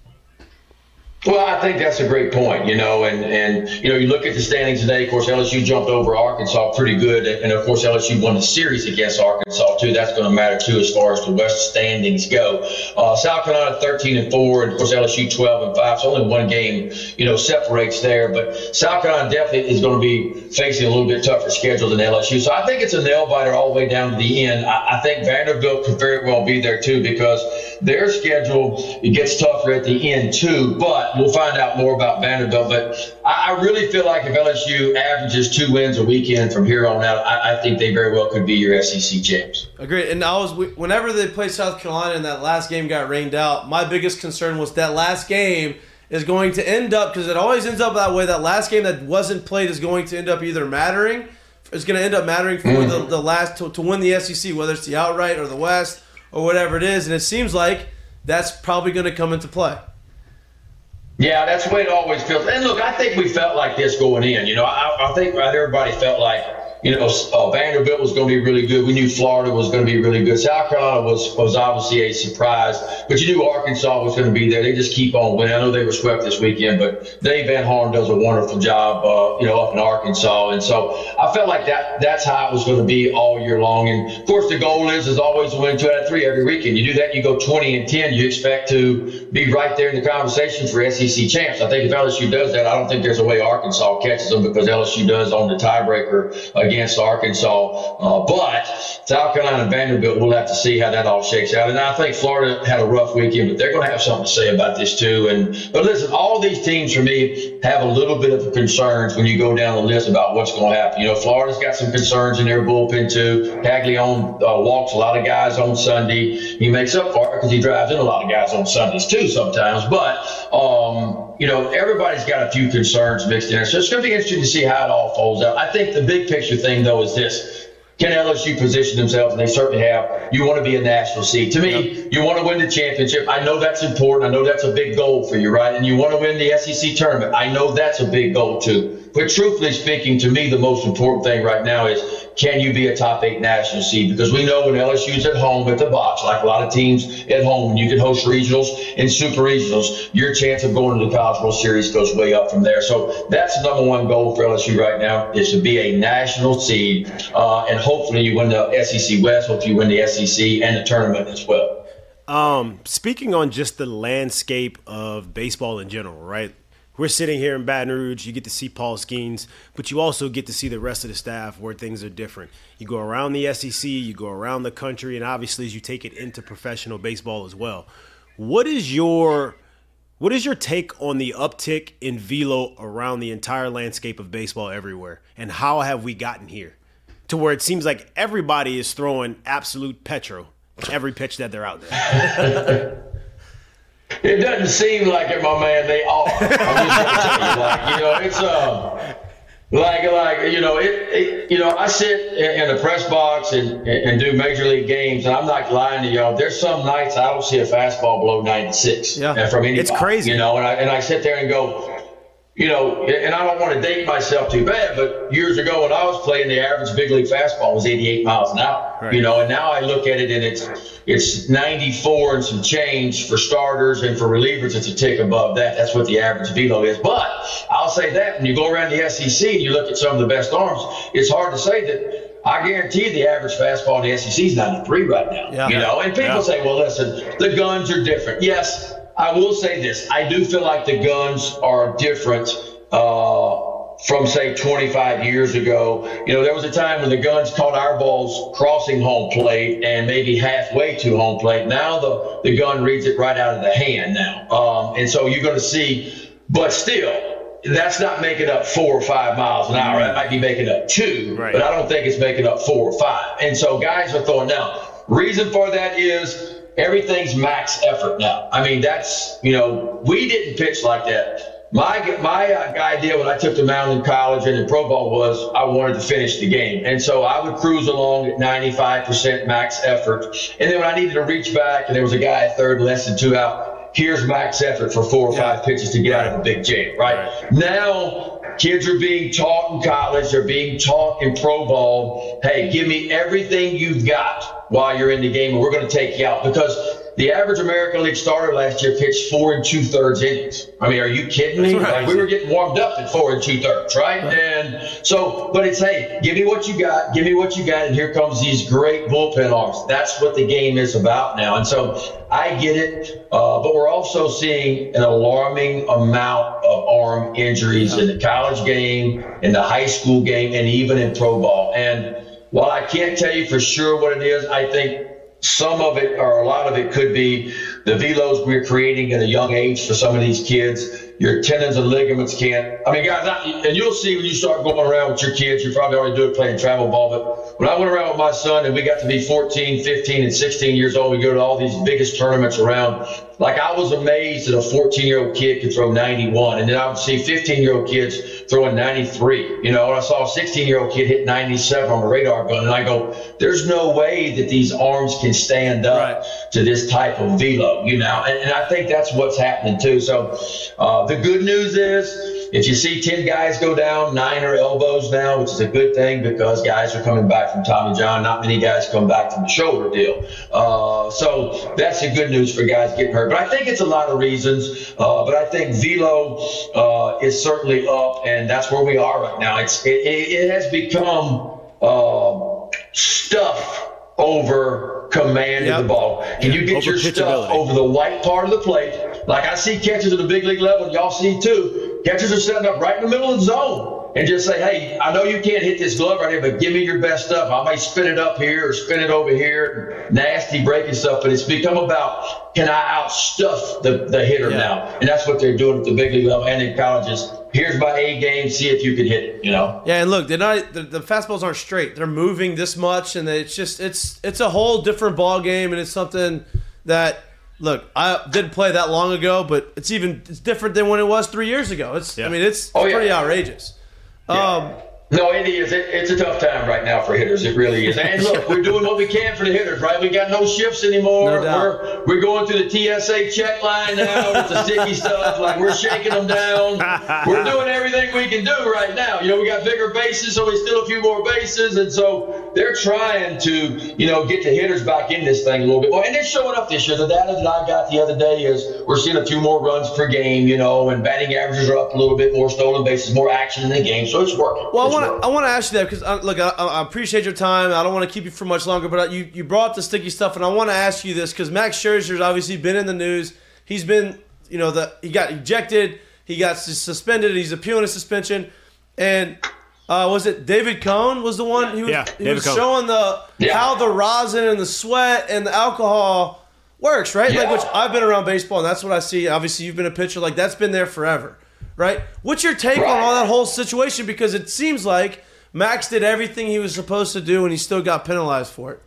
Well, I think that's a great point, you know, and, and you know, you look at the standings today, of course, LSU jumped over Arkansas pretty good, and of course, LSU won the series against Arkansas, too. That's going to matter, too, as far as the West standings go. Uh, South Carolina 13 and 4, and of course, LSU 12 and 5, so only one game, you know, separates there, but South Carolina definitely is going to be facing a little bit tougher schedule than LSU, so I think it's a nail biter all the way down to the end. I, I think Vanderbilt could very well be there, too, because their schedule it gets tougher at the end, too, but we'll find out more about Vanderbilt. But I, I, really feel like if LSU averages two wins a weekend from here on out, I, I think they very well could be your SEC champs. Agreed. And I was whenever they played South Carolina and that last game got rained out, my biggest concern was that last game is going to end up because it always ends up that way. That last game that wasn't played is going to end up either mattering. It's going to end up mattering for mm-hmm. the, the last to, to win the SEC, whether it's the outright or the West or whatever it is. And it seems like that's probably going to come into play. Yeah, that's the way it always feels. And look, I think we felt like this going in. You know, I, I think everybody felt like you know, uh, Vanderbilt was going to be really good. We knew Florida was going to be really good. South Carolina was was obviously a surprise, but you knew Arkansas was going to be there. They just keep on winning. I know they were swept this weekend, but Dave Van Horn does a wonderful job, uh, you know, up in Arkansas. And so I felt like that that's how it was going to be all year long. And of course, the goal is is always to win two out of three every weekend. You do that, you go 20 and 10. You expect to be right there in the conversation for SEC champs. I think if LSU does that, I don't think there's a way Arkansas catches them because LSU does on the tiebreaker again against Arkansas. Uh, but South Carolina and Vanderbilt, we'll have to see how that all shakes out. And I think Florida had a rough weekend, but they're going to have something to say about this too. And but listen, all these teams for me have a little bit of concerns when you go down the list about what's going to happen. You know, Florida's got some concerns in their bullpen too. Caglianone uh, walks a lot of guys on Sunday. He makes up for it because he drives in a lot of guys on Sundays too sometimes. But um, you know, everybody's got a few concerns mixed in. there. So it's going to be interesting to see how it all folds out. I think the big picture thing, though, is this. Can LSU position themselves? And they certainly have. You want to be a national seed. To me, yep. you want to win the championship. I know that's important. I know that's a big goal for you, right? And you want to win the SEC tournament. I know that's a big goal, too. But truthfully speaking, to me, the most important thing right now is can you be a top eight national seed? Because we know when LSU's at home at the box, like a lot of teams at home, when you can host regionals and super regionals, your chance of going to the College World Series goes way up from there. So that's the number one goal for LSU right now is to be a national seed, uh, and hopefully you win the SEC West, hopefully you win the SEC and the tournament as well. Um, speaking on just the landscape of baseball in general, right? We're sitting here in Baton Rouge. You get to see Paul Skenes, but you also get to see the rest of the staff where things are different. You go around the SEC, you go around the country, and obviously as you take it into professional baseball as well. What is your what is your take on the uptick in velo around the entire landscape of baseball everywhere, and how have we gotten here to where it seems like everybody is throwing absolute petrol every pitch that they're out there? *laughs* It doesn't seem like it, my man. They are. I'm just gonna tell you, like you know, it's um, like like you know, it, it you know, I sit in, the press box and and do major league games, and I'm not lying to y'all. There's some nights I don't see a fastball below 96. Yeah, and from anybody, it's crazy. You know, and I and I sit there and go, you know, and I don't want to date myself too bad, but years ago when I was playing, the average big league fastball was 88 miles an hour. Right. You know, and now I look at it and it's it's 94 and some change for starters and for relievers. It's a tick above that. That's what the average velo is. But I'll say that when you go around the SEC and you look at some of the best arms, it's hard to say that. I guarantee the average fastball in the SEC is 93 right now. Yeah. You know, and people yeah. say, well, listen, the guns are different. Yes, I will say this. I do feel like the guns are different uh, from, say, 25 years ago. You know, there was a time when the guns caught our balls crossing home plate and maybe halfway to home plate. Now the, the gun reads it right out of the hand now. Um, and so you're going to see, but still, that's not making up four or five miles an hour. That might be making up two, Right. but I don't think it's making up four or five. And so guys are throwing now. Reason for that is everything's max effort now. I mean, that's you know we didn't pitch like that. My my uh, idea when I took the mound in college and in pro ball was I wanted to finish the game, and so I would cruise along at 95% max effort, and then when I needed to reach back and there was a guy at third less than two out, here's max effort for four or five pitches to get out of a big jam. Right, Right. now, kids are being taught in college, they're being taught in pro ball. Hey, give me everything you've got while you're in the game, and we're going to take you out because. The average American League starter last year pitched four and two thirds innings. I mean, are you kidding me? Right. Like we were getting warmed up at four and two thirds, right? And so, but it's hey, give me what you got, give me what you got, and here comes these great bullpen arms. That's what the game is about now. And so, I get it, uh, but we're also seeing an alarming amount of arm injuries in the college game, in the high school game, and even in pro ball. And while I can't tell you for sure what it is, I think some of it or a lot of it could be the velos we're creating at a young age for some of these kids. Your tendons and ligaments can't. I mean, guys, I, and you'll see when you start going around with your kids, you probably already do it playing travel ball. But when I went around with my son and we got to be 14, 15, and 16 years old, we go to all these biggest tournaments around. Like I was amazed that a 14 year old kid could throw 91, and then I would see 15 year old kids throwing 93. You know, and I saw a 16 year old kid hit 97 on a radar gun, and I go, "There's no way that these arms can stand up Right. to this type of velo." You know, and, and I think that's what's happening too. So uh, the good news is. If you see 10 guys go down, nine are elbows now, which is a good thing because guys are coming back from Tommy John. Not many guys come back from the shoulder deal. Uh, so that's the good news for guys getting hurt. But I think it's a lot of reasons. Uh, but I think velo uh, is certainly up, and that's where we are right now. It's It, it, has become uh, stuff over command Yep. of the ball. Can you get Over your stuff over the white part of the plate? Like I see catches at the big league level, y'all see too. Catches are setting up right in the middle of the zone and just say, hey, I know you can't hit this glove right here, but give me your best stuff. I may spin it up here or spin it over here. Nasty breaking stuff, but it's become about can I outstuff the, the hitter Yeah. now? And that's what they're doing at the big league level and in colleges. Here's my A game. See if you can hit it. You know. Yeah, and look, they're not the, the fastballs aren't straight. They're moving this much, and it's just it's it's a whole different ball game, and it's something that look I didn't play that long ago, but it's even it's different than when it was three years ago. It's Yeah. I mean it's, Oh, it's yeah. pretty outrageous. Um, No, it is. It, it's a tough time right now for hitters. It really is. And look, we're doing what we can for the hitters, right? We got no shifts anymore. No doubt. we're we're going through the TSA check line now with the sticky *laughs* stuff. Like we're shaking them down. We're *laughs* doing everything we can do right now. You know, we got bigger bases, so we still a few more bases, and so they're trying to, you know, get the hitters back in this thing a little bit more. And they're showing up this year. The data that I got the other day is we're seeing a few more runs per game, you know, and batting averages are up a little bit more, stolen bases, more action in the game, so it's working. Well, want to I want to ask you that because uh, look, I, I appreciate your time. I don't want to keep you for much longer, but you you brought up the sticky stuff, and I want to ask you this because Max Scherzer's obviously been in the news. He's been, you know, the he got ejected, he got suspended, he's appealing a suspension, and uh, was it David Cone was the one he was, Yeah, he was showing the Yeah. how the rosin and the sweat and the alcohol works, right? Like Yeah. which I've been around baseball, and that's what I see. Obviously, you've been a pitcher, like that's been there forever, right? What's your take on all that whole situation? Because it seems like Max did everything he was supposed to do, and he still got penalized for it.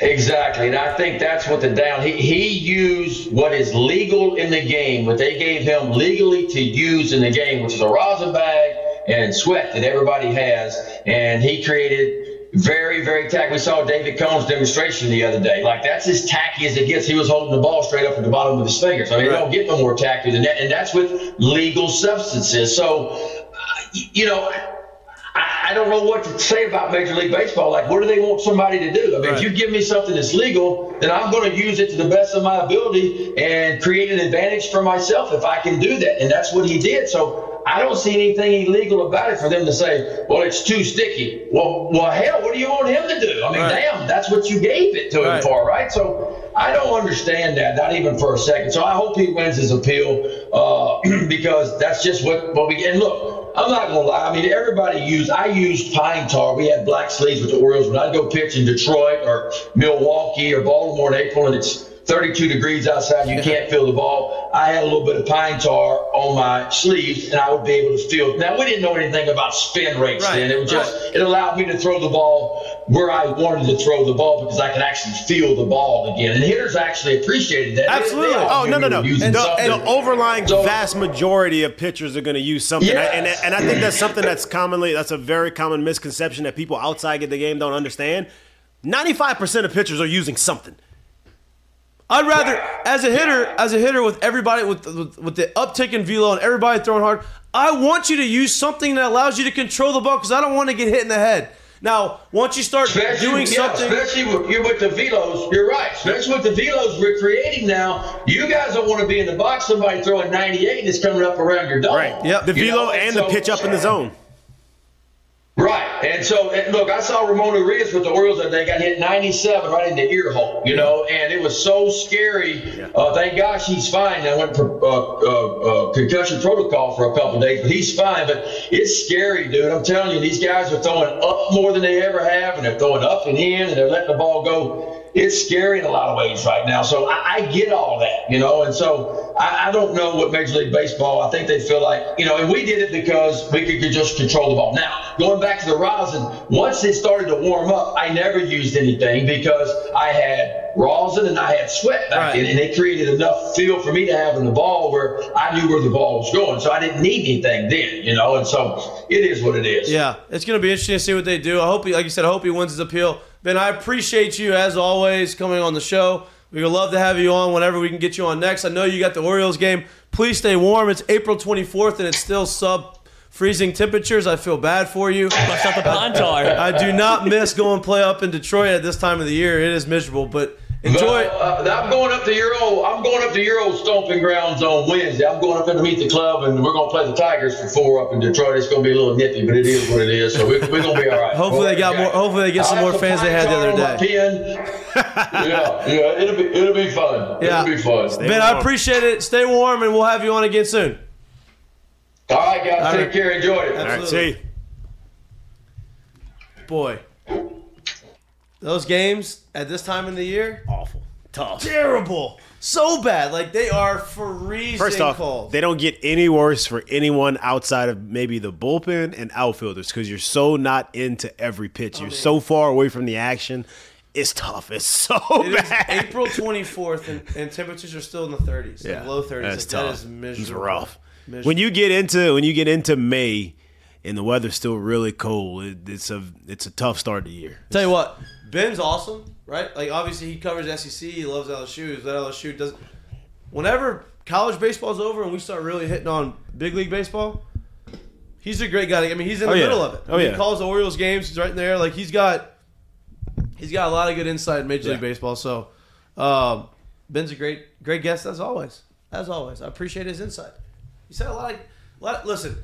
Exactly, and I think that's what the down. He he used what is legal in the game, what they gave him legally to use in the game, which is a rosin bag and sweat that everybody has, and he created very very tacky. We saw David Cone's demonstration the other day. Like that's as tacky as it gets. He was holding the ball straight up at the bottom of his fingers. I mean, Right. it don't get no more tacky than that, and that's with legal substances. So, you know. I, I don't know what to say about Major League Baseball. Like, what do they want somebody to do? I mean, Right. if you give me something that's legal, then I'm going to use it to the best of my ability and create an advantage for myself if I can do that. And that's what he did. So I don't see anything illegal about it for them to say, well, it's too sticky. Well, well, hell, what do you want him to do? I mean, Right. damn, that's what you gave it to him for, right? So I don't understand that, not even for a second. So I hope he wins his appeal uh, *clears throat* because that's just what, what we and look. I'm not gonna lie. I mean, everybody used. I used pine tar. We had black sleeves with the Orioles when I'd go pitch in Detroit or Milwaukee or Baltimore in April, and it's 32 degrees outside, you can't feel the ball. I had a little bit of pine tar on my sleeves, and I would be able to feel. Now we didn't know anything about spin rates Right, then. It was just right. it allowed me to throw the ball where I wanted to throw the ball because I could actually feel the ball again. And hitters actually appreciated that. Absolutely. They, all Oh no no no! using The, something. the overlying So- vast majority of pitchers are going to use something, Yes. and and I think that's something that's commonly that's a very common misconception that people outside of the game don't understand. Ninety five percent of pitchers are using something. I'd rather, as a hitter, as a hitter with everybody with, with with the uptick in velo and everybody throwing hard, I want you to use something that allows you to control the ball because I don't want to get hit in the head. Now, once you start Especially, doing yeah, something, especially with, you're with the velos, you're right. Especially with the velos we're creating now, you guys don't want to be in the box. Somebody throwing 98 and it's coming up around your dome. Right. Yep. The You velo know, and the pitch up in the zone. Right. And so, and look, I saw Ramon Urias with the Orioles and they got hit 97 right in the ear hole, you know, and it was so scary. Uh, thank gosh he's fine. I went for uh, uh, uh, concussion protocol for a couple days, but he's fine. But it's scary, dude. I'm telling you, these guys are throwing up more than they ever have, and they're throwing up and in, and they're letting the ball go. It's scary in a lot of ways right now. So I, I get all that, you know, and so I, I don't know what Major League Baseball. I think they feel like, you know, and we did it because we could, could just control the ball. Now, going back to the rosin, once it started to warm up, I never used anything because I had rosin and I had sweat back Right. then, and it created enough feel for me to have in the ball where I knew where the ball was going. So I didn't need anything then, you know, and so it is what it is. yeah, it's going to be interesting to see what they do. I hope, he, like you said, I hope he wins his appeal. Ben, I appreciate you as always coming on the show. We would love to have you on whenever we can get you on next. I know you got the Orioles game. Please stay warm. It's April 24th and it's still sub freezing temperatures. I feel bad for you. Bust out the pine tar. I do not miss going play up in Detroit at this time of the year. It is miserable, but enjoy. Well, uh, I'm going up to your old. I'm going up to your old stomping grounds on Wednesday. I'm going up there to meet the club, and we're going to play the Tigers for four up in Detroit. It's going to be a little nippy, but it is what it is. So we, we're going to be all right. Hopefully they got more- hopefully they get some I more fans they had the other day. on *laughs* yeah, yeah, it'll be it'll be fun. Yeah. It'll be fun. Ben, I appreciate it. Stay warm, and we'll have you on again soon. All right, guys, All take right. care. Enjoy it. All right, Absolutely. see. Boy, those games at this time of the year, Awful, tough. terrible, so bad. Like they are freezing First off, cold. they don't get any worse for anyone outside of maybe the bullpen and outfielders because you're so not into every pitch. Oh, you're so far away from the action. It's tough. It's *laughs* so It is bad. April 24th, and, and temperatures are still in the 30s, like low 30s. That's like, tough. That is miserable. It's rough. Miserable. When you get into when you get into May and the weather's still really cold, it, it's a it's a tough start to the year. Tell you what, Ben's awesome, right? Like obviously he covers SEC, he loves LSU. He's that LSU does. Whenever college baseball's over and we start really hitting on big league baseball, he's a great guy. I mean, he's in the Oh, yeah. middle of it. Oh, he yeah. calls the Orioles games. He's right in there. Like he's got, he's got a lot of good insight in Major League Baseball. So, um, Ben's a great, great guest as always. As always, I appreciate his insight. He said a lot. Of, lot listen,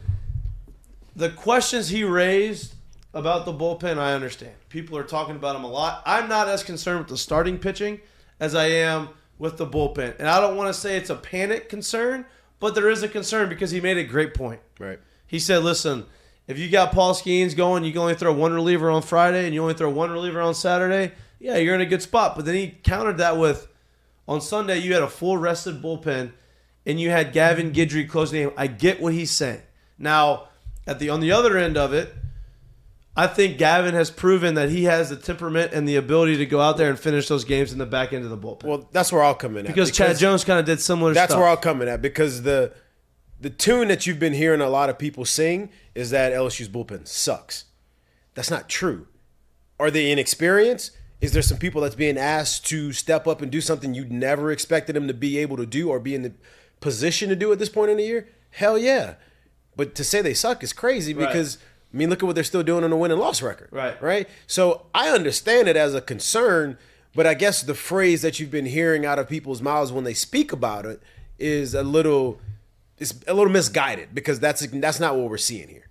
the questions he raised about the bullpen, I understand. People are talking about him a lot. I'm not as concerned with the starting pitching as I am with the bullpen. And I don't want to say it's a panic concern, but there is a concern because he made a great point. Right. He said, listen, if you got Paul Skenes going, you can only throw one reliever on Friday and you only throw one reliever on Saturday. Yeah, you're in a good spot. But then he countered that with on Sunday, you had a full rested bullpen and you had Gavin Guidry closing the game. I get what he's saying. Now, at the on the other end of it, I think Gavin has proven that he has the temperament and the ability to go out there and finish those games in the back end of the bullpen. Well, that's where I'll come in at because, Chad Jones kind of did similar That's stuff. where I'll come in at because the the tune that you've been hearing a lot of people sing is that LSU's bullpen sucks. That's not true. Are they inexperienced? Is there some people that's being asked to step up and do something you never expected them to be able to do or be in the position to do at this point in the year? Hell yeah. But to say they suck is crazy Right. I mean, look at what they're still doing on the win and loss record. Right. Right. So I understand it as a concern, but I guess the phrase that you've been hearing out of people's mouths when they speak about it is a little, it's a little misguided because that's that's not what we're seeing here.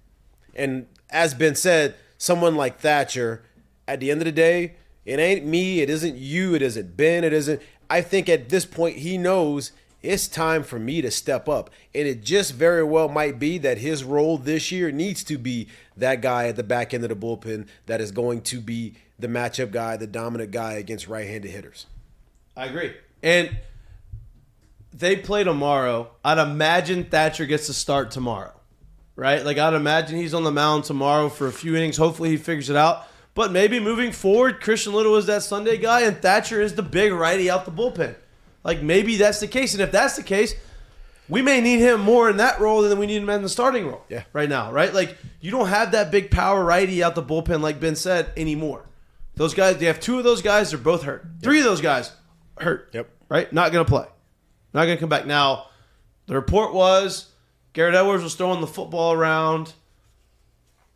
And as Ben said, someone like Thatcher, at the end of the day, it ain't me, it isn't you, it isn't Ben, it isn't. I think at this point he knows it's time for me to step up. And it just very well might be that his role this year needs to be that guy at the back end of the bullpen that is going to be the matchup guy, the dominant guy against right handed hitters. I agree. And they play tomorrow. I'd imagine Thatcher gets to start tomorrow, right? Like I'd imagine he's on the mound tomorrow for a few innings. Hopefully he figures it out. But maybe moving forward, Christian Little is that Sunday guy, and Thatcher is the big righty out the bullpen. Like maybe that's the case, and if that's the case, we may need him more in that role than we need him in the starting role. Yeah. Right now, right? Like you don't have that big power righty out the bullpen, like Ben said, anymore. Those guys, they have two of those guys. They're both hurt. Three of those guys hurt. Yep. Right. Not gonna play. Not gonna come back. Now, the report was Garrett Edwards was throwing the football around.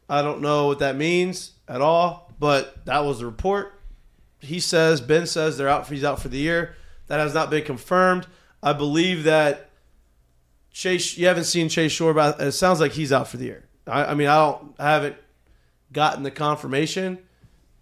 I don't know what that means at all, but that was the report. He says Ben says they're out. He's out for the year. That has not been confirmed. I believe that Chase. You haven't seen Chase Shores, but it sounds like he's out for the year. I, I mean, I don't. I haven't gotten the confirmation,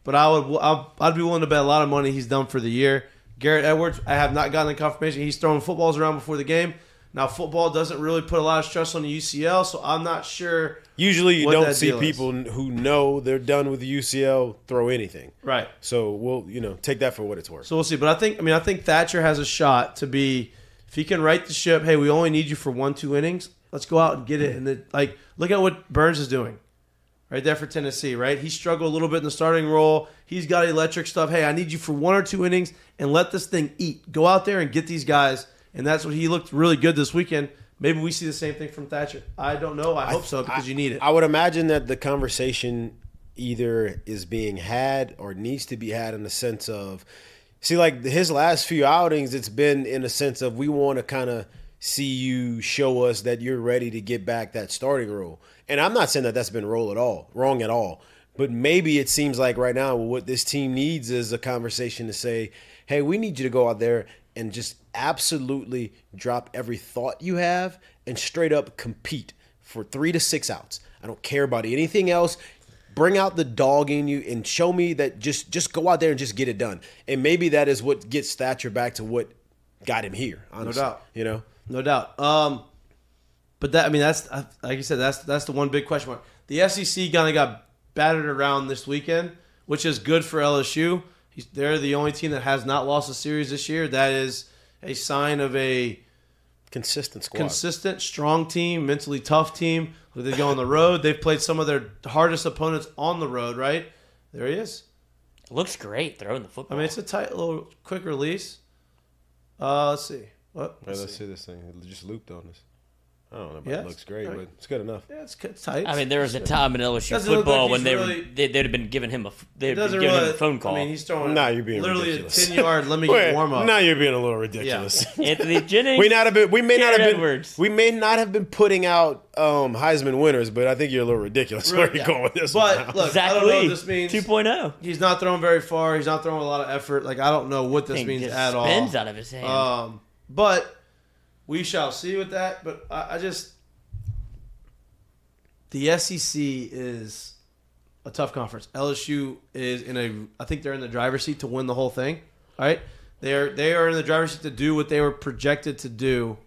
but I would. I'd, I'd be willing to bet a lot of money he's done for the year. Garrett Edwards, I have not gotten the confirmation. He's throwing footballs around before the game. Now, football doesn't really put a lot of stress on the UCL, so I'm not sure. Usually, you What don't see deal is. people who know they're done with the UCL throw anything. Right. So we'll, you know, take that for what it's worth. So we'll see. But I think, I mean, I think Thatcher has a shot to be, if he can right the ship. Hey, we only need you for one, two innings. Let's go out and get it. And then, like, look at what Burns is doing, right there for Tennessee. Right, he struggled a little bit in the starting role. He's got electric stuff. Hey, I need you for one or two innings and let this thing eat. Go out there and get these guys. And that's what he looked really good this weekend. Maybe we see the same thing from Thatcher. I don't know. I hope so because you need it. I would imagine that the conversation either is being had or needs to be had in the sense of, see, like his last few outings, it's been in a sense of we want to kind of see you show us that you're ready to get back that starting role. And I'm not saying that that's been role at all, wrong at all. But maybe it seems like right now what this team needs is a conversation to say, hey, we need you to go out there and just absolutely drop every thought you have and straight up compete for three to six outs. I don't care about anything else. Bring out the dog in you and show me that just just go out there and just get it done. And maybe that is what gets Thatcher back to what got him here. Honestly, doubt. You know, No doubt. Um, but that I mean that's like you said that's that's the one big question mark. The SEC kind of got battered around this weekend, which is good for LSU. He's, they're the only team that has not lost a series this year. That is a sign of a consistent squad. consistent, strong team, mentally tough team. When they go on the road, they've played some of their hardest opponents on the road. Right there, he is. Looks great throwing the football. I mean, it's a tight little quick release. Uh, let's see. What? Hey, Let's let's see. see this thing. It just looped on us. I don't know. But Yeah, it looks great, all but it's good enough. Yeah, it's, it's tight. I mean, there was a time in LSU Doesn't football like when they really- were they, they'd have been giving him a f- they'd It have been giving really. him a phone call. I mean, he's throwing. Nah, you're being literally ridiculous. a ten yard. Let me *laughs* Wait, get warm up. Now you're being a little ridiculous. *laughs* *laughs* Anthony Jennings. we not have been. We may not have been. Edwards. We may not have been putting out um, Heisman winners, but I think you're a little ridiculous. Where you Yeah. going with this? But one now. look, Zach I don't know what this means. 2.0. He's not throwing very far. He's not throwing a lot of effort. Like I don't know what this means at all. spins out of his hand. Um, but we shall see with that. But I, I just the SEC is a tough conference. LSU is in a. I think they're in the driver's seat to win the whole thing. All right, they are they are in the driver's seat to do what they were projected to do.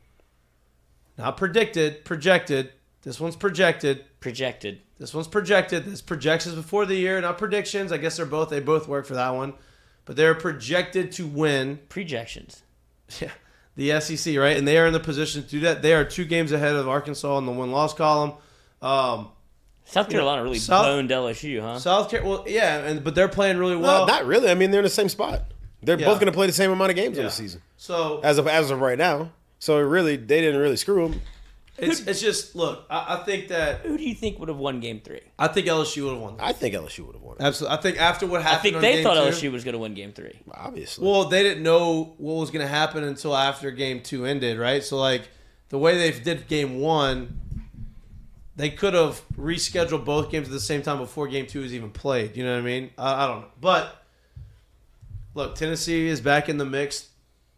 Not predicted, projected. This one's projected. Projected. This one's projected. This projections before the year, not predictions. I guess they're both. They both work for that one, but they're projected to win. Projections. *laughs* Yeah, the SEC, right? And they are in the position to do that. They are two games ahead of Arkansas in the win loss column. Um, South Carolina really South- boned LSU, huh? South Carolina, well, yeah, and but they're playing really No, well. not really. I mean, they're in the same spot. They're Yeah. both going to play the same amount of games in Yeah. the season so as of as of right now. So really, they didn't really screw them. It's it's just look. I, I think that Who do you think would have won Game Three? I think LSU would have won. I think LSU would have won. Absolutely, I think after what happened, I think on they game thought two- LSU was going to win Game Three. Obviously. Well, they didn't know what was going to happen until after game two ended, right? So, like, the way they did game one, they could have rescheduled both games at the same time before game two was even played. You know what I mean? I, I don't know. But, look, Tennessee is back in the mix.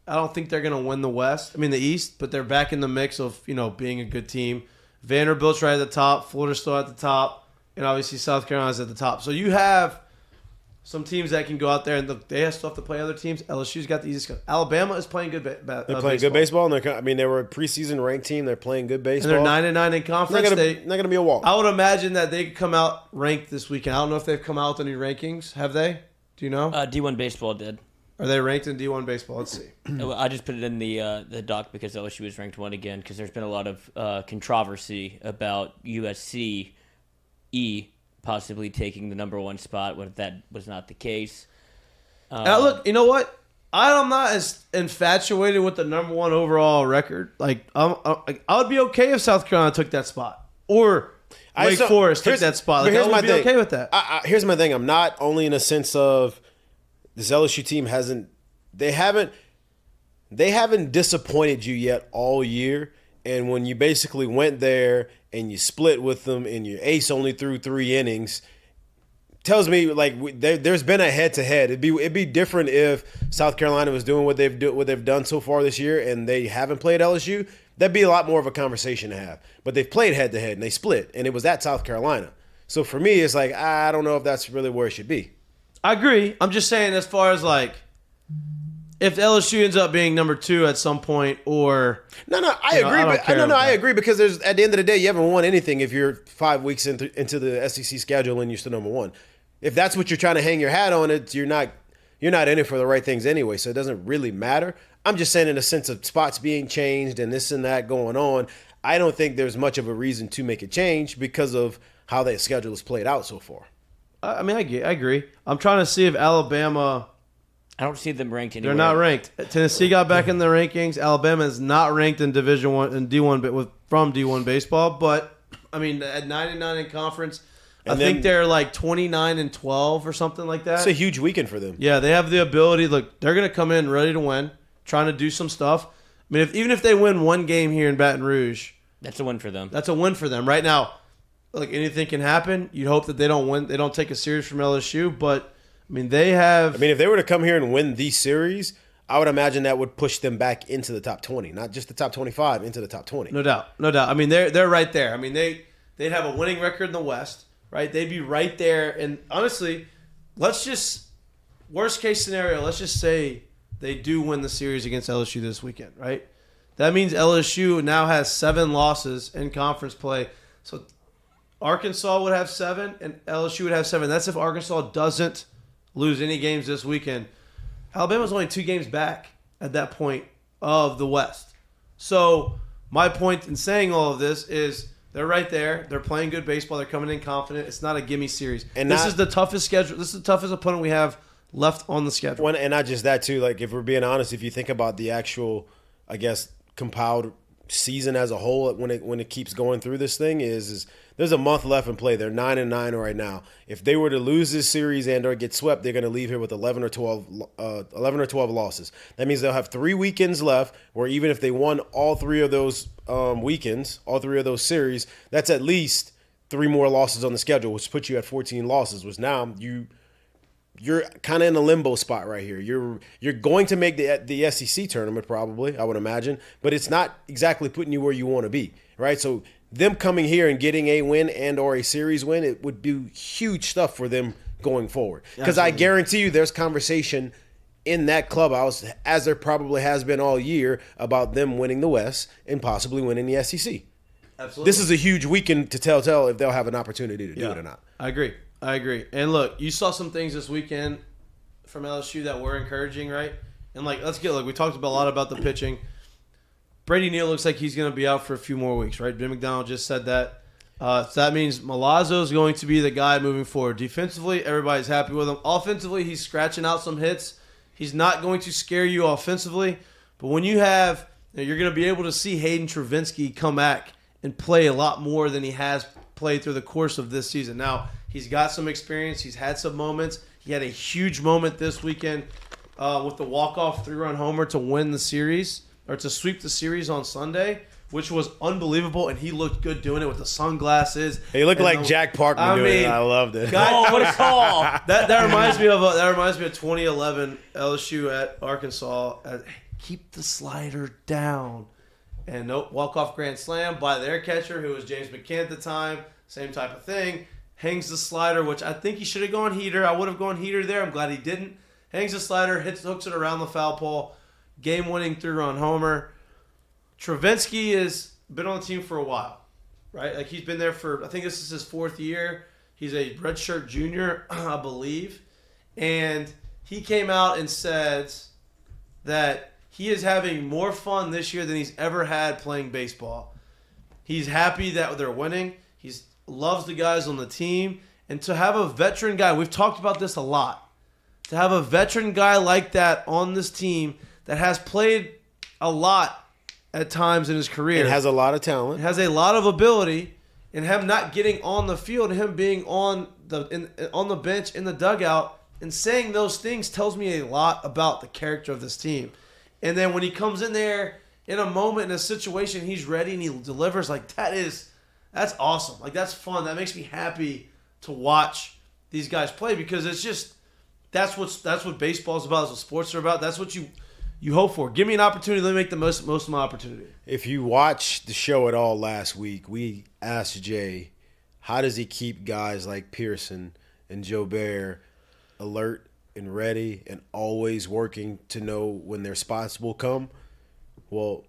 I don't think they're going to win the West, I mean, the East, but they're back in the mix of, you know, being a good team. Vanderbilt's right at the top, Florida's still at the top, and obviously South Carolina's at the top. So, you have some teams that can go out there and look, they still have to play other teams. LSU's got the easiest. Alabama is playing good. Ba- ba- they're uh, playing good baseball, and they're. I mean, they were a preseason ranked team. They're playing good and baseball. they're nine and nine in Not conference. gonna, they, not gonna be a walk. I would imagine that they could come out ranked this weekend. I don't know if they've come out with any rankings. Have they? Do you know? Uh, D1 baseball did. Are they ranked in D1 baseball? Let's see. *clears throat* I just put it in the uh, the doc because LSU is ranked one again because there's been a lot of uh, controversy about USC E possibly taking the number one spot. What if that was not the case? Um, Now, look, you know what? I'm not as infatuated with the number one overall record. Like, I'm, I I would be okay if South Carolina took that spot, or I Wake so- Forest took here's- that spot. but Like, I would my be thing. okay with that. I, I, here's my thing. I'm not only in a sense of this LSU team hasn't they haven't they haven't disappointed you yet all year. And when you basically went there and you split with them and your ace only threw three innings, tells me like there, there's been a head to head. It'd be it'd be different if South Carolina was doing what they've do, what they've done so far this year and they haven't played LSU. That'd be a lot more of a conversation to have. But they've played head to head and they split, and it was at South Carolina. So for me, it's like I don't know if that's really where it should be. I agree. I'm just saying, as far as like, if LSU ends up being number two at some point, or No, no, I You know, agree. I don't but uh, care no, no, about I that. agree because there's at the end of the day, you haven't won anything if you're five weeks into into the SEC schedule and you're still number one. If that's what you're trying to hang your hat on, it you're not you're not in it for the right things anyway. So it doesn't really matter. I'm just saying, in a sense of spots being changed and this and that going on, I don't think there's much of a reason to make a change because of how that schedule is played out so far. I I mean, I, get- I agree. I'm trying to see if Alabama. I don't see them ranked anywhere. They're not ranked. Tennessee got back in the rankings. Alabama is not ranked in Division One and D one, but with from D one baseball. But I mean, at 99 in conference, I And think they're like 29 and 12 or something like that. It's a huge weekend for them. Yeah, they have the ability. Look, they're going to come in ready to win, trying to do some stuff. I mean, if, even if they win one game here in Baton Rouge, That's a win for them. that's a win for them. Right now, like anything can happen. You'd hope that they don't win. They don't take a series from LSU, but I mean, they have. I mean, if they were to come here and win these series, I would imagine that would push them back into the top 20, not just the top 25, into the top 20. No doubt, no doubt. I mean, they're they're right there. I mean, they they'd have a winning record in the West, right? They'd be right there. And honestly, let's just worst case scenario. Let's just say they do win the series against LSU this weekend, right? That means LSU now has seven losses in conference play. So Arkansas would have seven, and LSU would have seven. That's if Arkansas doesn't lose any games this weekend. Alabama's only two games back at that point of the West. So my point in saying all of this is they're right there. They're playing good baseball. They're coming in confident. It's not a gimme series. And this not- is the toughest schedule. This is the toughest opponent we have left on the schedule. One, and not just that too. Like if we're being honest, if you think about the actual, I guess, compiled season as a whole, when it when it keeps going through this thing, is is there's a month left in play. They're nine and nine right now. If they were to lose this series and or get swept, they're going to leave here with eleven or twelve, uh, eleven or twelve losses. That means they'll have three weekends left. Where even if they won all three of those um, weekends, all three of those series, that's at least three more losses on the schedule, which puts you at 14 losses. Which now you you're kind of in a limbo spot right here. You're you're going to make the the SEC tournament probably, I would imagine, but it's not exactly putting you where you want to be, right? So them coming here and getting a win and or a series win, it would be huge stuff for them going forward. Because I guarantee you, there's conversation in that clubhouse, as there probably has been all year, about them winning the West and possibly winning the SEC. Absolutely. This is a huge weekend to tell tell if they'll have an opportunity to do it or not. I agree. I agree. And look, you saw some things this weekend from LSU that were encouraging, right? And like, let's get look. We talked about a lot about the pitching. Brady Neal looks like he's going to be out for a few more weeks, right? Jim McDonald just said that. Uh, so that means Milazzo is going to be the guy moving forward. Defensively, everybody's happy with him. Offensively, he's scratching out some hits. He's not going to scare you offensively, but when you have, you you're going to be able to see Hayden Travinski come back and play a lot more than he has played through the course of this season. Now he's got some experience. He's had some moments. He had a huge moment this weekend uh, with the walk-off three-run homer to win the series or to sweep the series on Sunday, which was unbelievable. And he looked good doing it with the sunglasses. He looked like the- Jack Parkman I doing it. mean, I loved it. God- Oh, what a *laughs* call! that that reminds me of a, that reminds me of 2011 LSU at Arkansas. Uh, keep the slider down, and nope, walk off grand slam by their catcher who was James McCann at the time. Same type of thing. Hangs the slider, which I think he should have gone heater. I would have gone heater there. I'm glad he didn't. Hangs the slider, hits hooks it around the foul pole. Game winning three run homer. Travinski has been on the team for a while, right? Like he's been there for I think this is his fourth year. He's a redshirt junior, *clears throat* I believe, and he came out and said that he is having more fun this year than he's ever had playing baseball. He's happy that they're winning. He loves the guys on the team. And to have a veteran guy, we've talked about this a lot. To have a veteran guy like that on this team that has played a lot at times in his career, It has a lot of talent. has a lot of ability, and him not getting on the field, him being on the in, on the bench in the dugout and saying those things tells me a lot about the character of this team. And then when he comes in there in a moment in a situation, he's ready and he delivers. Like that is that's awesome. Like that's fun. That makes me happy to watch these guys play because it's just that's what's that's what baseball's about. That's what sports are about. That's what you you hope for. Give me an opportunity. Let me make the most most of my opportunity. If you watch the show at all last week, we asked Jay, how does he keep guys like Pearson and Joe Bear alert and ready and always working to know when their spots will come? Well,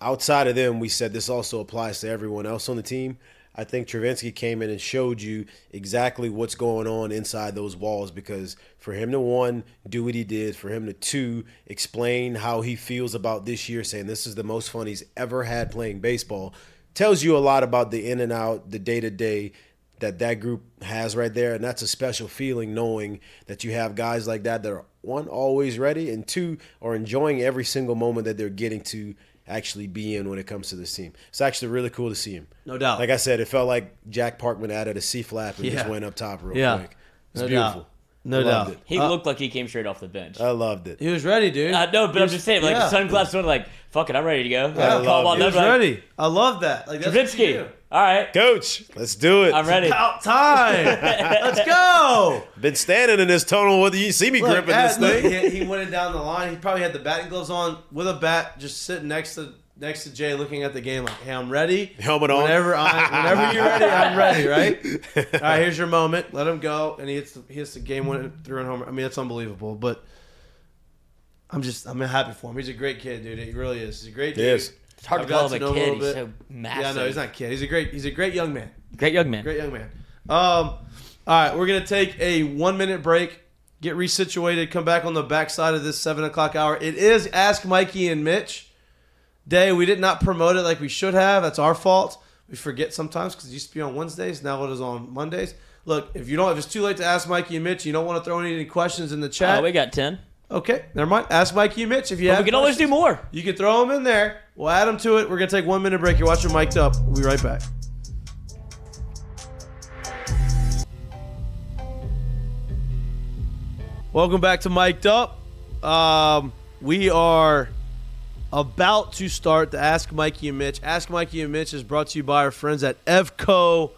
outside of them, we said this also applies to everyone else on the team. I think Travinski came in and showed you exactly what's going on inside those walls because for him to one do what he did, for him to two explain how he feels about this year, saying this is the most fun he's ever had playing baseball, tells you a lot about the in and out, the day to day that that group has right there, and that's a special feeling knowing that you have guys like that that are one always ready and two are enjoying every single moment that they're getting to actually be in when it comes to this team. It's actually really cool to see him. No doubt. Like I said, it felt like Jack Parkman added a C flap and just went up top real Yeah. quick. It's No beautiful. doubt. No Loved doubt. it. He Uh, looked like he came straight off the bench. I loved it. He was ready, dude. Uh, no, but He I'm just saying, like yeah. sunglasses on, like fuck it, I'm ready to go. Yeah. Like, call love it. He was like, ready. I love that. Like that's what you Travinski. do. All right, Coach, let's do it. I'm ready. About time. Let's *laughs* go. Been standing in this tunnel with you see me Look, gripping at- this thing. he, he went down the line. He probably had the batting gloves on with a bat, just sitting next to next to Jay, looking at the game like, "Hey, I'm ready. Helmet on. Whenever I, whenever you're ready, I'm ready. *laughs* Right? All right, here's your moment. Let him go, and he hits the, he hits the game winning through and homer. I mean, that's unbelievable. But I'm just I'm happy for him. He's a great kid, dude. He really is. He's a great He dude. is. It's hard I've to call got him a kid. little He's bit. so massive. Yeah, no, he's not a kid. He's a great he's a great young man. Great young man. Great young man. Um, all right, we're gonna take a one minute break, get resituated, come back on the backside of this seven o'clock hour. It is Ask Mikey and Mitch day. We did not promote it like we should have. That's our fault. We forget sometimes because it used to be on Wednesdays. Now it is on Mondays. Look, if you don't, if it's too late to ask Mikey and Mitch, you don't want to throw any questions in the chat. Oh, we got ten. okay, never mind. Ask Mikey and Mitch if you But have. we can always do more. You can throw them in there. We'll add them to it. We're gonna take one minute break. You're watching Mic'd Up. We'll be right back. Welcome back to Mic'd Up. Um, we are about to start the Ask Mikey and Mitch. Ask Mikey and Mitch is brought to you by our friends at Evco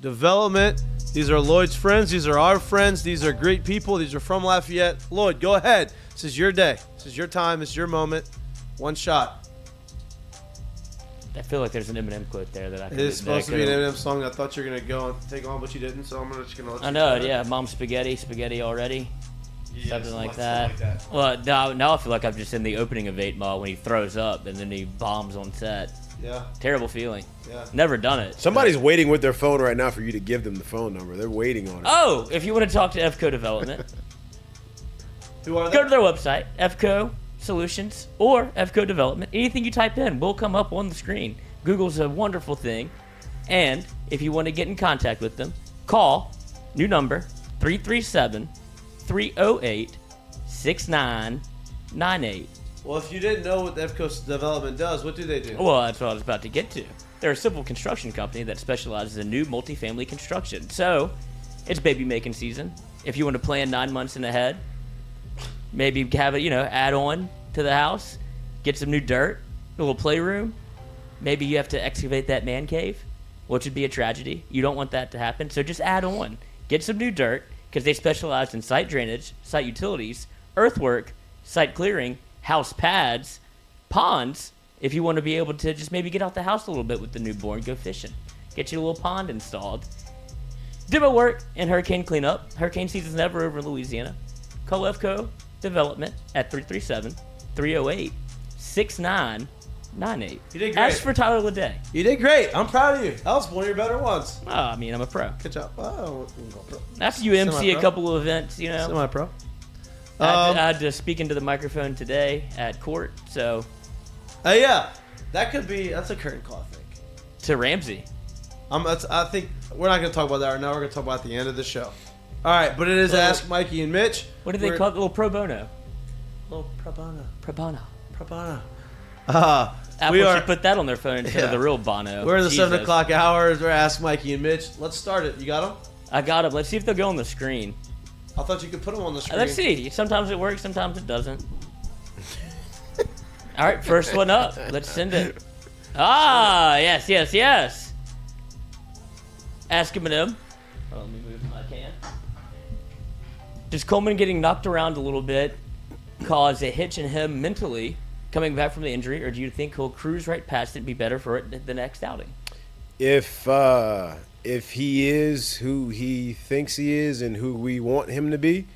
Development. These are Lloyd's friends. These are our friends. These are great people. These are from Lafayette. Lloyd, go ahead. This is your day. This is your time. This is your moment. One shot. I feel like there's an Eminem quote there that I. It could- is that supposed to be an Eminem song. I thought you were gonna go and take on, but you didn't. So I'm just gonna let you. I know, yeah. Mom spaghetti, spaghetti already. Yeah, something like something that. like that. Well, now, now I feel like I'm just in the opening of Eight Mile when he throws up and then he bombs on set. Yeah, Terrible feeling. yeah. Never done it. Somebody's waiting with their phone right now for you to give them the phone number. They're waiting on it. Oh, if you want to talk to FCO Development, *laughs* Who are they? go to their website, FCO Solutions or FCO Development. Anything you type in will come up on the screen. Google's a wonderful thing. And if you want to get in contact with them, call new number 337 308 6998. Well, if you didn't know what Evco Development does, what do they do? Well, that's what I was about to get to. They're a civil construction company that specializes in new multifamily construction. So, it's baby making season. If you want to plan nine months in ahead, maybe have it, you know, add on to the house, get some new dirt, a little playroom. Maybe you have to excavate that man cave, which would be a tragedy. You don't want that to happen. So just add on, get some new dirt, because they specialize in site drainage, site utilities, earthwork, site clearing, house pads, ponds. If you want to be able to just maybe get out the house a little bit with the newborn, go fishing, get you a little pond installed. Demo work and hurricane cleanup. Hurricane season's never over in Louisiana. Call Development at 337 308 6998. You did Ask great. for Tyler Leday. You did great. I'm proud of you. That was one of your better ones. Oh, I mean, I'm a pro. Good job. Oh, pro. After you MC a couple of events, you know. Semi pro. I, had Um, to, I had to speak into the microphone today at court, so Uh, yeah, that could be. That's a curtain call, I think. to Ramsey. Um, that's, I think we're not going to talk about that right now. We're going to talk about the end of the show. All right, but it is Ask Mikey and Mitch. What do they We're- call it? Little pro bono. Little pro bono. Pro bono. Pro bono. Uh, Apple we are. should put that on their phone instead Yeah. of the real bono. We're in the seven o'clock hours. We're Ask Mikey and Mitch. Let's start it. You got them? I got them. Let's see if they'll go on the screen. I thought you could put them on the Uh, screen. Let's see. Sometimes it works, sometimes it doesn't. All right, first one up. Let's send it. Ah, yes, yes, yes. Ask him and him. Oh, let me move my can. Does Coleman getting knocked around a little bit cause a hitch in him mentally coming back from the injury, or do you think he'll cruise right past it and be better for it the next outing? If uh, if he is who he thinks he is and who we want him to be,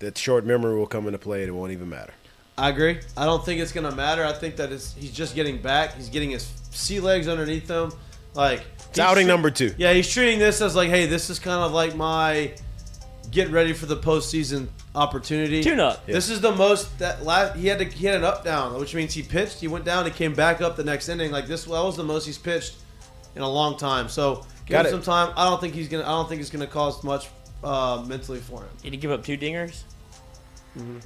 that short memory will come into play and it won't even matter. I agree. I don't think it's gonna matter. I think that it's, he's just getting back. He's getting his sea legs underneath him. Like It's outing number two. Yeah, he's treating this as like, hey, this is kind of like my get ready for the postseason opportunity. Tune up. This is the most that last he had to he had an up down, which means he pitched, he went down, he came back up the next inning. Like this, that was the most he's pitched in a long time. So give Got him it. some time. I don't think he's gonna. I don't think it's gonna cause much uh, mentally for him. Did he give up two dingers?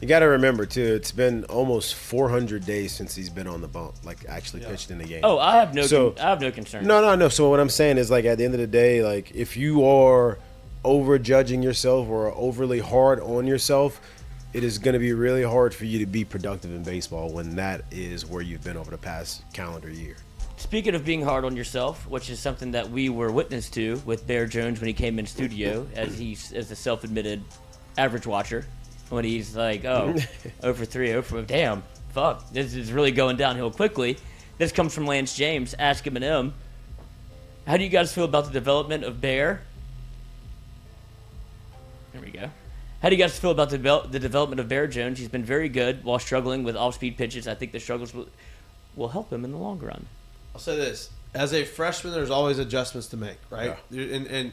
You got to remember too, it's been almost 400 days since he's been on the bump, like actually Yeah. pitched in the game. Oh, I have no. So- con- I have no concern. No, no, no. So what I'm saying is, like, at the end of the day, like, if you are over judging yourself or overly hard on yourself, it is going to be really hard for you to be productive in baseball when that is where you've been over the past calendar year. Speaking of being hard on yourself, which is something that we were witness to with Bear Jones when he came in studio, as he's as a self-admitted average watcher, when he's like, "Oh, *laughs* oh over three, oh over damn, fuck, this is really going downhill quickly." This comes from Lance James. Ask him and him. How do you guys feel about the development of Bear? How do you guys feel about the, devel- the development of Bear Jones? He's been very good while struggling with off-speed pitches. I think the struggles will, will help him in the long run. I'll say this: as a freshman, there's always adjustments to make, right? And, and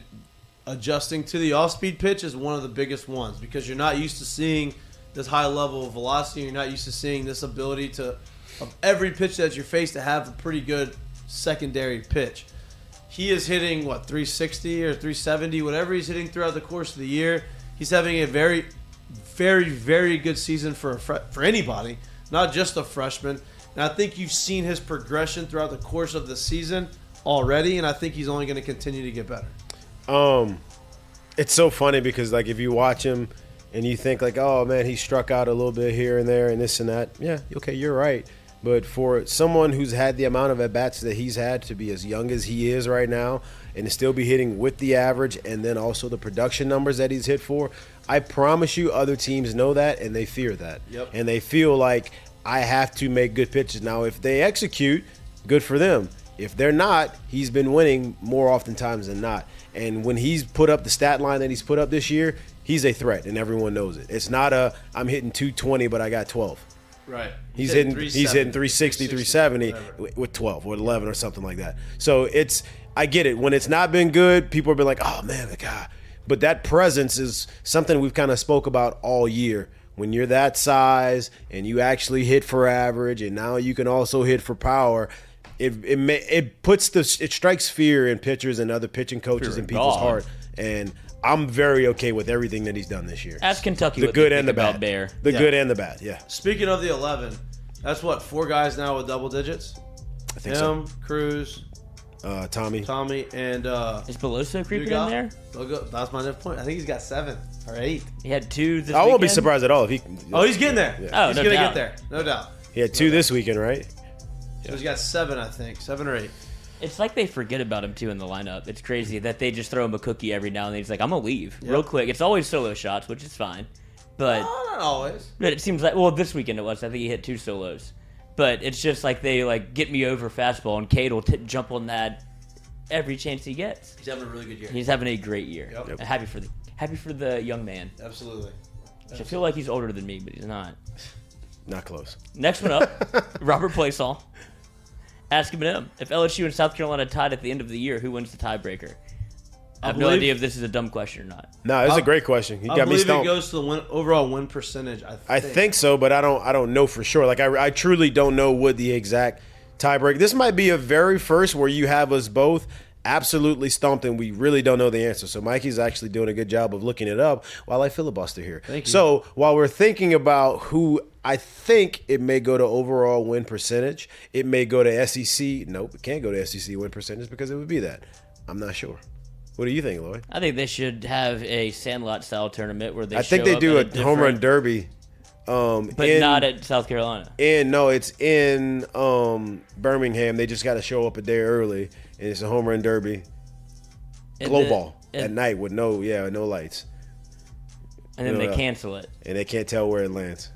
adjusting to the off-speed pitch is one of the biggest ones because you're not used to seeing this high level of velocity. You're not used to seeing this ability to, of every pitch that you face, to have a pretty good secondary pitch. He is hitting what 360 or 370, whatever he's hitting throughout the course of the year. He's having a very, very, very good season for a fre- for anybody, not just a freshman. And I think you've seen his progression throughout the course of the season already, and I think he's only going to continue to get better. Um, it's so funny because like if you watch him and you think like, oh man, he struck out a little bit here and there and this and that. Yeah, okay, you're right. But for someone who's had the amount of at bats that he's had to be as young as he is right now and to still be hitting with the average and then also the production numbers that he's hit for, I promise you other teams know that and they fear that. Yep. And they feel like I have to make good pitches. Now if they execute, good for them. If they're not, he's been winning more oftentimes than not. And when he's put up the stat line that he's put up this year, he's a threat, and everyone knows it. It's not a I'm hitting 220, but I got 12. Right. He's hitting he's hitting 360, 370 with- with 12 or 11 or something like that. So it's I get it. When it's not been good, people have been like, "Oh man, the guy." But that presence is something we've kind of spoke about all year. When you're that size and you actually hit for average, and now you can also hit for power, it it ma- it puts the it strikes fear in pitchers and other pitching coaches Fear in people's God. heart. And I'm very okay with everything that he's done this year. Ask Kentucky the what good they and think the about bad. Bear. The Yeah. good and the bad. Yeah, Speaking of the 11, that's what four guys now with double digits. I think so. Him, Crews, Uh, Tommy. Tommy, and uh, Is Beloso creeping Dugas. in there? Logo- That's my next point. I think he's got seven or eight. He had two this I won't be surprised at all if he. Oh, he's getting there. Oh, he's no gonna doubt. get there, no doubt. He had two this weekend, right? So he's got seven, I think, seven or eight. It's like they forget about him too in the lineup. It's crazy that they just throw him a cookie every now and then. He's like, "I'm gonna leave real quick." It's always solo shots, which is fine, but Oh, not always. but it seems like well, this weekend it was. I think he hit two solos, but it's just like they like get me over fastball, and Cade will t- jump on that every chance he gets. He's having a really good year. He's having a great year. Yep. Yep. Happy for the happy for the young man. Absolutely. I feel like he's older than me, but he's not. Not close. Next one up, *laughs* Robert Playsall. Ask him him. If LSU and South Carolina tied at the end of the year, who wins the tiebreaker? I have I no idea if this is a dumb question or not. No, it's a I- great question. You I got me believe it goes to the win, overall win percentage. I think. I think so, but I don't. I don't know for sure. Like I, I truly don't know what the exact tiebreak. This might be a very first where you have us both absolutely stumped and we really don't know the answer. So Mikey's actually doing a good job of looking it up while I filibuster here. Thank you. So while we're thinking about who I think it may go to overall win percentage, it may go to SEC. Nope, it can't go to SEC win percentage because it would be that. I'm not sure. What do you think, Lloyd? I think they should have a Sandlot style tournament where they. I think they do a at home run derby. Um, but in- not at South Carolina. in no, it's in um, Birmingham. They just got to show up a day early, and it's a home run derby, And glow ball and, at night with no yeah no lights, and then Yeah. they cancel it. and they can't tell where it lands.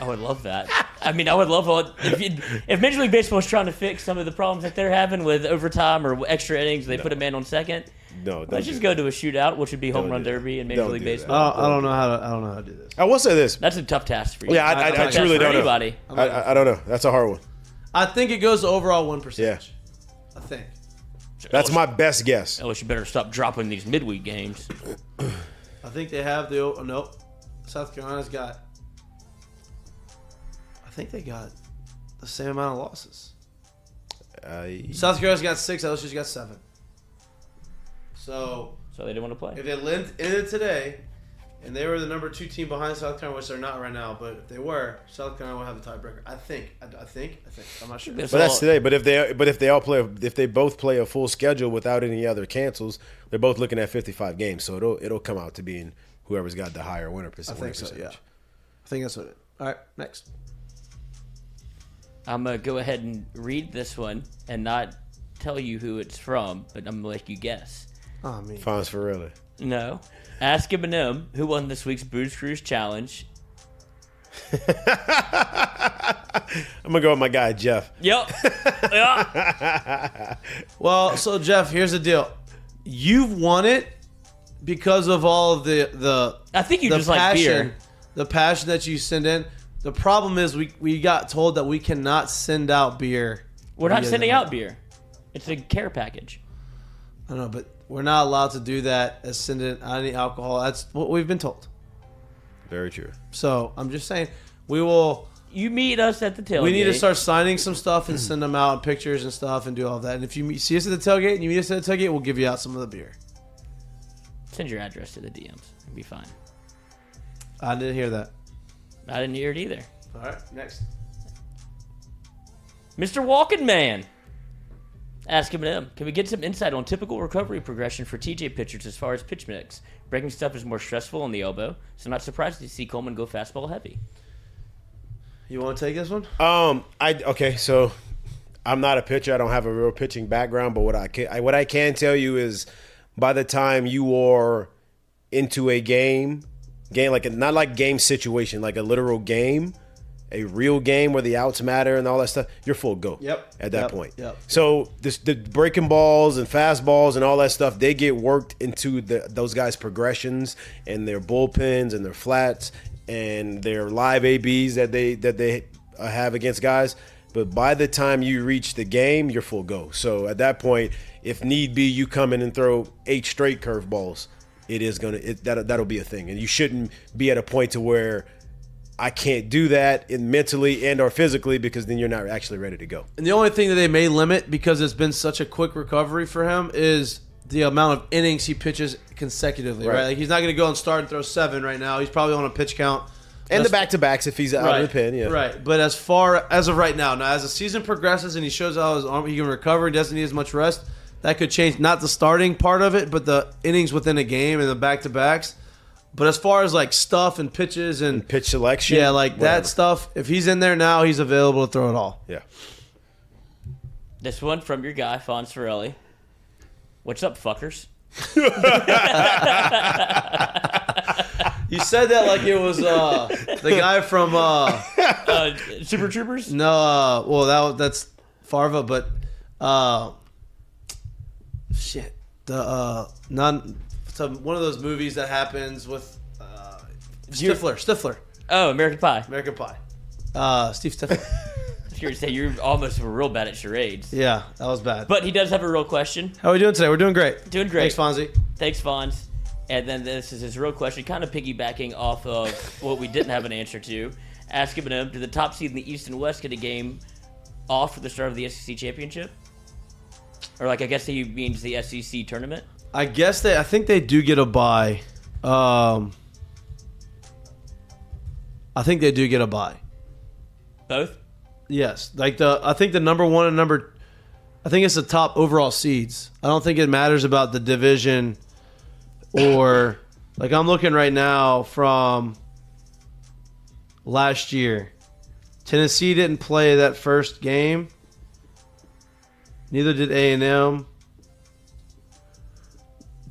I would love that. I mean, I would love all, if you, if Major League Baseball is trying to fix some of the problems that they're having with overtime or extra innings, they put a man on second. No, don't Let's do just that. go to a shootout, which would be home Don't run derby and Major Don't League. Baseball. I don't, I don't know how to. I don't know how to do this. I will say this. That's a tough task for you. Yeah, I, I, I, Tough truly don't anybody. know. I, I, I don't know. That's a hard one. I think it goes to overall one percent. Yeah, I think. That's my best guess. Ellis, you better stop dropping these midweek games. I think they have the. Oh, nope. South Carolina's got. I think they got the same amount of losses. I, South Carolina's got six. LSU's got seven. So So they didn't want to play. if they lived ended today, and they were the number two team behind South Carolina, which they're not right now, but if they were, South Carolina would have the tiebreaker. I think. I, I think. I think. I'm not sure. But that's today. But if they but if they all play if they both play a full schedule without any other cancels, they're both looking at 55 games. So it'll it'll come out to being whoever's got the higher winner percentage. I think so. Yeah. I think that's what it. All right. Next. I'm gonna go ahead and read this one and not tell you who it's from, but I'm gonna let you guess. Oh, me. Fonz for. No. Ask M&M who won this week's Booze Cruise Challenge. *laughs* I'm gonna go with my guy Jeff. Yep. *laughs* yeah. Well, so Jeff, here's the deal. You've won it because of all of the the I think you the just like beer. the passion that you send in. The problem is we we got told that we cannot send out beer. We're not sending out beer. It's a care package. I don't know, but we're not allowed to do that as send in any alcohol. That's what we've been told. Very true. So I'm just saying we will. You meet us at the tailgate. We need to start signing some stuff and send them out pictures and stuff and do all that. And if you meet, see us at the tailgate and you meet us at the tailgate, we'll give you out some of the beer. Send your address to the DMs. It'll be fine. I didn't hear that. I didn't hear it either. All right, next. Mr. Walking Man. Ask M&M, can we get some insight on typical recovery progression for TJ pitchers as far as pitch mix? Breaking stuff is more stressful on the elbow, so I'm not surprised to see Coleman go fastball heavy. You want to take this one? Um, I okay, so I'm not a pitcher. I don't have a real pitching background, but what I can I, what I can tell you is, by the time you are into a game, game like a, not like game situation, like a literal game, a real game where the outs matter and all that stuff, you're full go. Yep. At that Yep. point. Yep. So this the breaking balls and fastballs and all that stuff, they get worked into the those guys' progressions and their bullpens and their flats and their live ABs that they that they uh, have against guys. But by the time you reach the game, you're full go. So at that point, if need be, you come in and throw eight straight curveballs. It is gonna it, that that'll be a thing, and you shouldn't be at a point to where I can't do that in mentally and or physically because then you're not actually ready to go. And the only thing that they may limit because it's been such a quick recovery for him is the amount of innings he pitches consecutively. Right, Right. like he's not going to go and start and throw seven right now. He's probably on a pitch count. And the back to backs if he's out right, of the pin, yeah. Right, but as far as of right now, now as the season progresses and he shows how his arm he can recover and doesn't need as much rest, that could change not the starting part of it, but the innings within a game and the back to backs. But as far as like stuff and pitches and Pitch selection. yeah, like whatever. that stuff, if he's in there now, he's available to throw it all. Yeah. This one from your guy, Fonz Farelli. What's up, fuckers? *laughs* You said that like it was uh, the guy from uh, Uh, Super Troopers? no, uh, well that that's Farva, but uh, shit, the uh, non some one of those movies that happens with uh, Stifler, Stifler, Oh, American Pie. American Pie, uh, Steve Stifler. you were saying you're almost real bad at charades. Yeah, that was bad. But he does have a real question. How are we doing today? We're doing great. Doing great. Thanks, Fonzie. Thanks, Fonz. And then this is his real question, kind of piggybacking off of what we didn't have an answer to. Asking him, did the top seed in the East and West get a game off for the start of the SEC championship? Or like I guess he means the SEC tournament. I guess they. I think they do get a buy. Um, I think they do get a buy. Both. Yes, like the. I think the number one and number. I think it's the top overall seeds. I don't think it matters about the division, or *coughs* like I'm looking right now from last year. Tennessee didn't play that first game. Neither did A and M.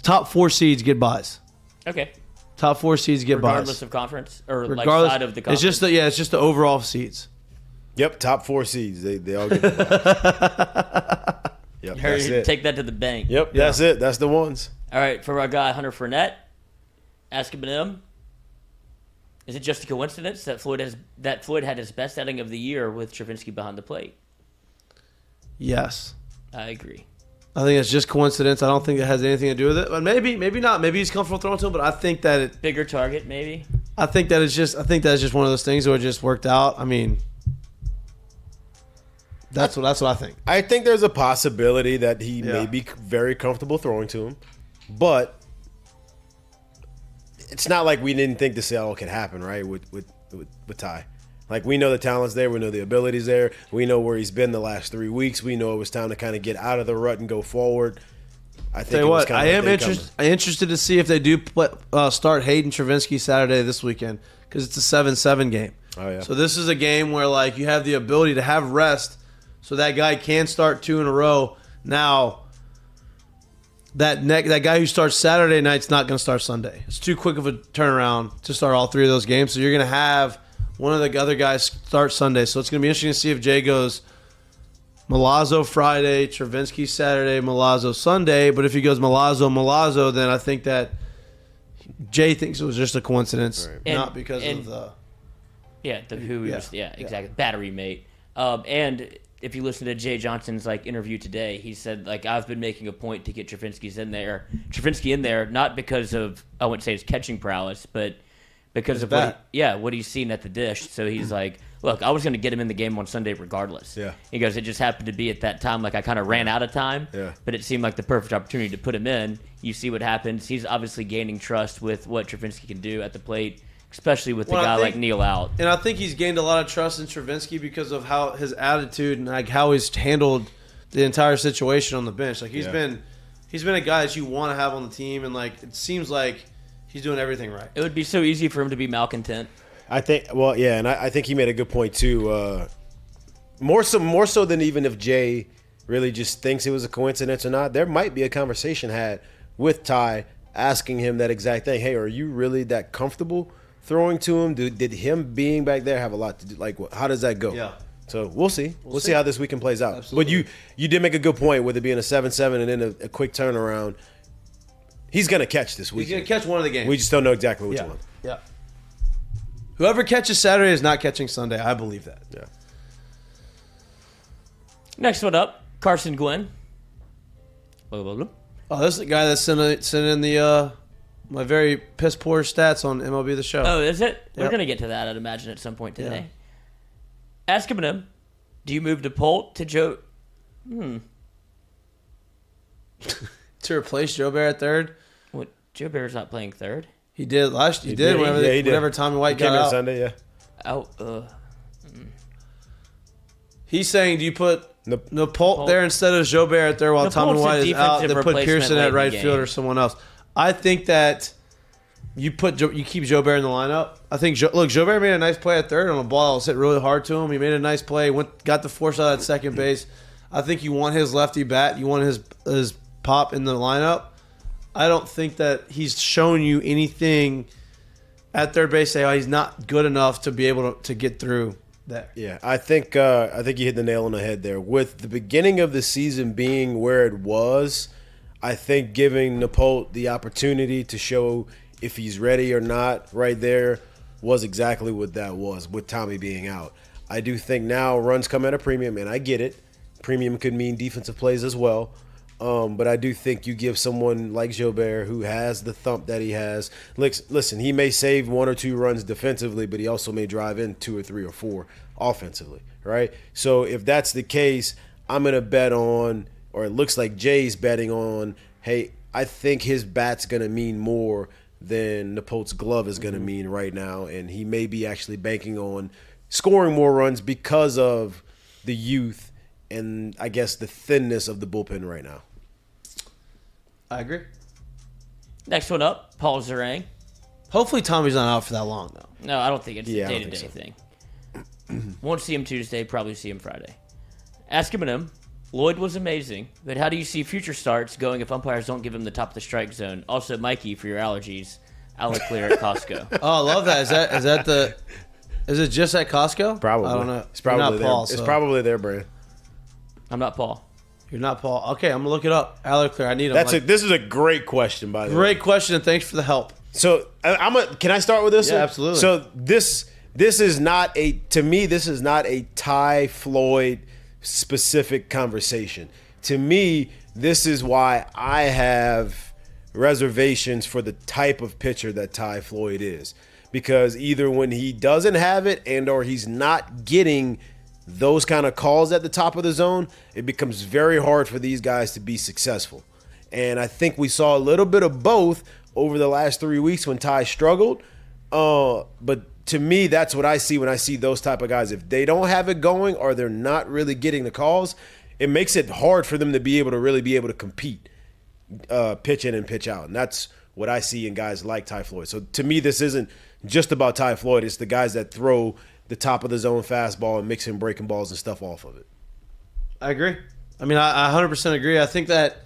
Top four seeds get buys. Okay. Top four seeds get Regardless buys. of conference or Regardless, like side of the conference. it's just the yeah, it's just the overall seeds. Yep, top four seeds. They they all get. *laughs* the bye. yep, Hurry, that's it. take that to the bank. Yep, that's it. That's the ones. All right, for our guy Hunter Fournette, ask him. Is it just a coincidence that Floyd has that Floyd had his best outing of the year with Travinski behind the plate? Yes. I agree. I think it's just coincidence. I don't think it has anything to do with it. But maybe, maybe not. Maybe he's comfortable throwing to him. But I think that it. Bigger target, maybe. I think that it's just. I think that's just one of those things where it just worked out. I mean, that's what that's what I think. I think there's a possibility that he Yeah. may be very comfortable throwing to him, but it's not like we didn't think the sale could happen, right? With with with, with Ty, like we know the talent's there, we know the abilities there, we know where he's been the last three weeks. We know it was time to kind of get out of the rut and go forward. I think Tell it you was what, kind I am interested. I'm interested to see if they do play, uh, start Hayden Travinski Saturday this weekend because it's a seven-seven game. Oh, yeah. So this is a game where like you have the ability to have rest, so that guy can start two in a row. Now, that neck that guy who starts Saturday night's not going to start Sunday. It's too quick of a turnaround to start all three of those games. So you're going to have one of the other guys start Sunday. So it's going to be interesting to see if Jay goes. Milazzo Friday, Travinski Saturday, Milazzo Sunday. But if he goes Milazzo, Milazzo, then I think that Jay thinks it was just a coincidence, And- not because and- of the. Yeah, the who Yeah, was. Yeah, yeah. exactly. Battery mate. Um, and if you listen to Jay Johnson's like interview today, he said like I've been making a point to get Travinski's in there, Travinski in there, not because of I wouldn't say his catching prowess, but because of what he, yeah what he's seen at the dish. So he's mm. like, look, I was going to get him in the game on Sunday regardless. Yeah. He goes, it just happened to be at that time like I kind of ran out of time. Yeah. But it seemed like the perfect opportunity to put him in. You see what happens. He's obviously gaining trust with what Travinski can do at the plate, especially with the Well, guy think- like Neil out. And I think he's gained a lot of trust in Travinski because of how his attitude and like how he's handled the entire situation on the bench. Like he's Yeah. been, he's been a guy that you want to have on the team, and like it seems like he's doing everything right. It would be so easy for him to be malcontent. I think. Well, yeah, and I, I think he made a good point too. Uh, more so, more so than even if Jay really just thinks it was a coincidence or not. There might be a conversation had with Ty asking him that exact thing. Hey, are you really that comfortable throwing to him? Did, did him being back there have a lot to do? Like, how does that go? Yeah. So we'll see. We'll, see. see. how this weekend plays out. Absolutely. But you you did make a good point with it being a seven seven and then a, a quick turnaround. He's gonna catch this week. He's gonna catch one of the games. we just don't know exactly which yeah, one. yeah. Whoever catches Saturday is not catching Sunday. I believe that. Yeah. Next one up, Carson Gwen. Blah, blah, blah. Oh, this is the guy that sent sent in the uh, my very piss poor stats on MLB the Show. Oh, is it? We're gonna get to that, I'd imagine, at some point today. Yeah. Ask him him. Do you move to Polt to Joe? Hmm. *laughs* to replace Jobert at third, What? Jobert's not playing third. he did last. He, He did, did. whenever, Yeah, they- he did. whenever Tommy White Came got in out. Sunday. Yeah. Oh, uh, He's saying, do you put Nope. Nippolt there instead of Jobert there while Tommy Nippolt's a White is out? defensive Then put Pearson at right game. field or someone else. I think that you put you keep Jobert in the lineup. I think Joe, look Jobert made a nice play at third on a ball that was hit really hard to him. He made a nice play. Went got the force out at second base. I think you want his lefty bat. You want his his pop in the lineup. I don't think that he's shown you anything at third base. Say, oh, he's not good enough to be able to, to get through there. Yeah, I think uh, I think you hit the nail on the head there. With the beginning of the season being where it was, I think giving Nippolt the opportunity to show if he's ready or not right there was exactly what that was with Tommy being out. I do think now runs come at a premium, and I get it. Premium could mean defensive plays as well. Um, but I do think you give someone like Jobert who has the thump that he has. Listen, he may save one or two runs defensively, but he also may drive in two or three or four offensively, right? So if that's the case, I'm gonna bet on, or it looks like Jay's betting on. Hey, I think his bat's gonna mean more than Nippolt's glove is gonna mean right now, and he may be actually banking on scoring more runs because of the youth and I guess the thinness of the bullpen right now. I agree. Next one up, Paul Zarang. Hopefully Tommy's not out for that long though. No, I don't think it's Yeah, a I day don't to day think thing. *clears throat* Won't see him Tuesday, probably see him Friday. Ask him and him. Lloyd was amazing, but how do you see future starts going if umpires don't give him the top of the strike zone? Also, Mikey, for your allergies, Clear at Costco. *laughs* Oh, I love that. Is that is that the is it just at Costco? Probably. I don't know. It's You're probably not their, Paul. It's so- probably their brand. I'm not Paul. You're not Paul. Okay, I'm gonna look it up. Clear. I need him. That's like, a, this is a great question by the way. great question. and Thanks for the help. So I, I'm a. Can I start with this? Yeah, one? absolutely. So this this is not a to me this is not a Ty Floyd specific conversation. To me, this is why I have reservations for the type of pitcher that Ty Floyd is because either when he doesn't have it and or he's not getting those kind of calls at the top of the zone, it becomes very hard for these guys to be successful. And I think we saw a little bit of both over the last three weeks when Ty struggled. Uh, but to me, that's what I see when I see those type of guys. If they don't have it going or they're not really getting the calls, it makes it hard for them to be able to really be able to compete, uh, pitch in and pitch out. And that's what I see in guys like Ty Floyd. So to me, this isn't just about Ty Floyd. It's the guys that throw the top of the zone fastball and mixing breaking balls and stuff off of it. I agree. I mean, I, I 100% agree. I think that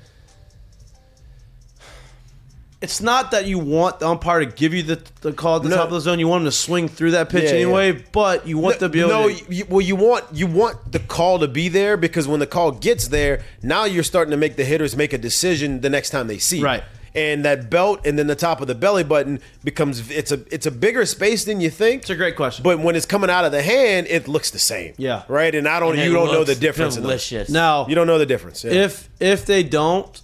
it's not that you want the umpire to give you the, the call at the No. top of the zone. You want him to swing through that pitch Yeah, anyway, yeah. but you want to be able no, to. you, well, you want you want the call to be there because when the call gets there, now you're starting to make the hitters make a decision the next time they see. it. Right. And that belt and then the top of the belly button becomes it's a it's a bigger space than you think. It's a great question. But when it's coming out of the hand, it looks the same. Yeah. Right. And I don't. And you don't know the looks difference. in those. Delicious. now, You don't know the difference. Yeah. if if they don't,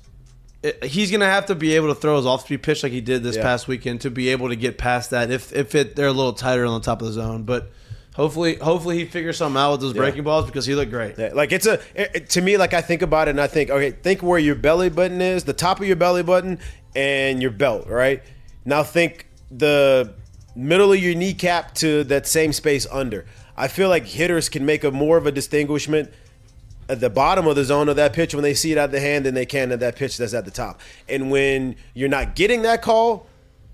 he's gonna have to be able to throw his off speed pitch like he did this Yeah. past weekend to be able to get past that. If if it they're a little tighter on the top of the zone, but hopefully hopefully he figures something out with those breaking balls because he looked great. Yeah, like it's a it- it- to me like I think about it and I think okay think where your belly button is the top of your belly button and your belt right? Now think the middle of your kneecap to that same space under. I feel like hitters can make a more of a distinguishment at the bottom of the zone of that pitch when they see it out of the hand than they can at that pitch that's at the top. And when you're not getting that call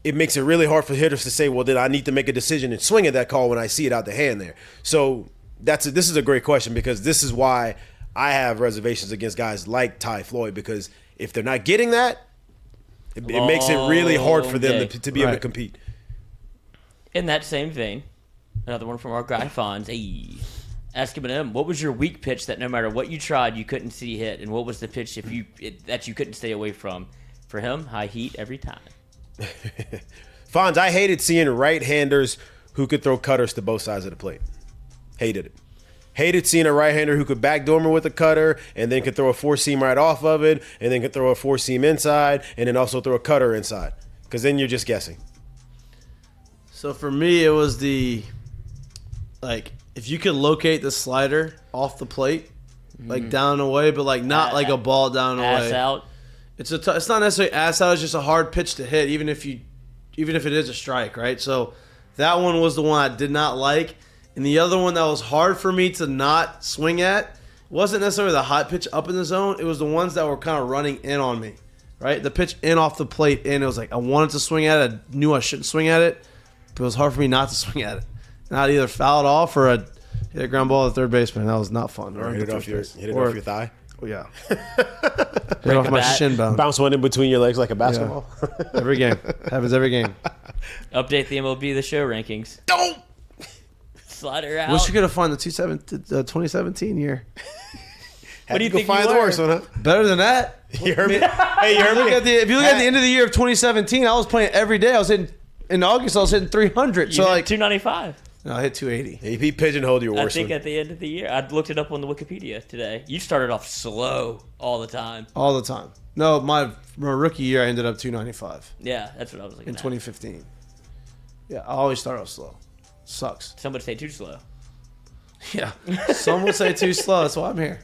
it makes it really hard for hitters to say, well, then I need to make a decision and swing at that call when I see it out the hand there. So that's a, this is a great question because this is why I have reservations against guys like Ty Floyd because if they're not getting that, it, it makes it really hard for them to, to be able to compete. In that same vein, another one from our guy Fonz. Hey, ask him him. What was your weak pitch that no matter what you tried, you couldn't see hit, and what was the pitch if you it, that you couldn't stay away from? For him, high heat every time. *laughs* Fonz, I hated seeing right-handers who could throw cutters to both sides of the plate. Hated it. Hated seeing a right-hander who could backdoor me with a cutter and then could throw a four-seam right off of it and then could throw a four-seam inside and then also throw a cutter inside. Because then you're just guessing. So for me, it was the like if you could locate the slider off the plate, like mm-hmm. down and away, but like not A- like a ball down and Ass away. out. It's a t- it's not necessarily ass out. It's just a hard pitch to hit, even if you even if it is a strike, right? So that one was the one I did not like, and the other one that was hard for me to not swing at wasn't necessarily the hot pitch up in the zone. It was the ones that were kind of running in on me, right? The pitch in off the plate, and it was like I wanted to swing at it. I knew I shouldn't swing at it, but it was hard for me not to *laughs* swing at it. Not either foul it off or a hit a ground ball at third baseman. That was not fun. Or hit it off your hit it Or- off your thigh. Oh, yeah. *laughs* hit off my bat. shin bone. Bounce one in between your legs like a basketball. *laughs* Every game happens. Every game. *laughs* Update the MLB the show rankings. Don't. Slider out. Wish you could have found the two seven, uh, 2017 year. What do you think find you the were? worst one, huh? Better than that. You heard me? Hey, you heard me? at the, if you look at the end of the year of 2017, I was playing every day. I was hitting in August. I was hitting 300. You so like, 295. No, I hit 280. He, he pigeonholed your I worst think one. at the end of the year, I looked it up on the Wikipedia today. You started off slow all the time. All the time. No, my, my rookie year, I ended up 295 Yeah, that's what I was looking in at. 2015. Yeah, I always start off slow. Sucks. Some would say too slow. *laughs* Yeah. Some would say too slow. That's why I'm here.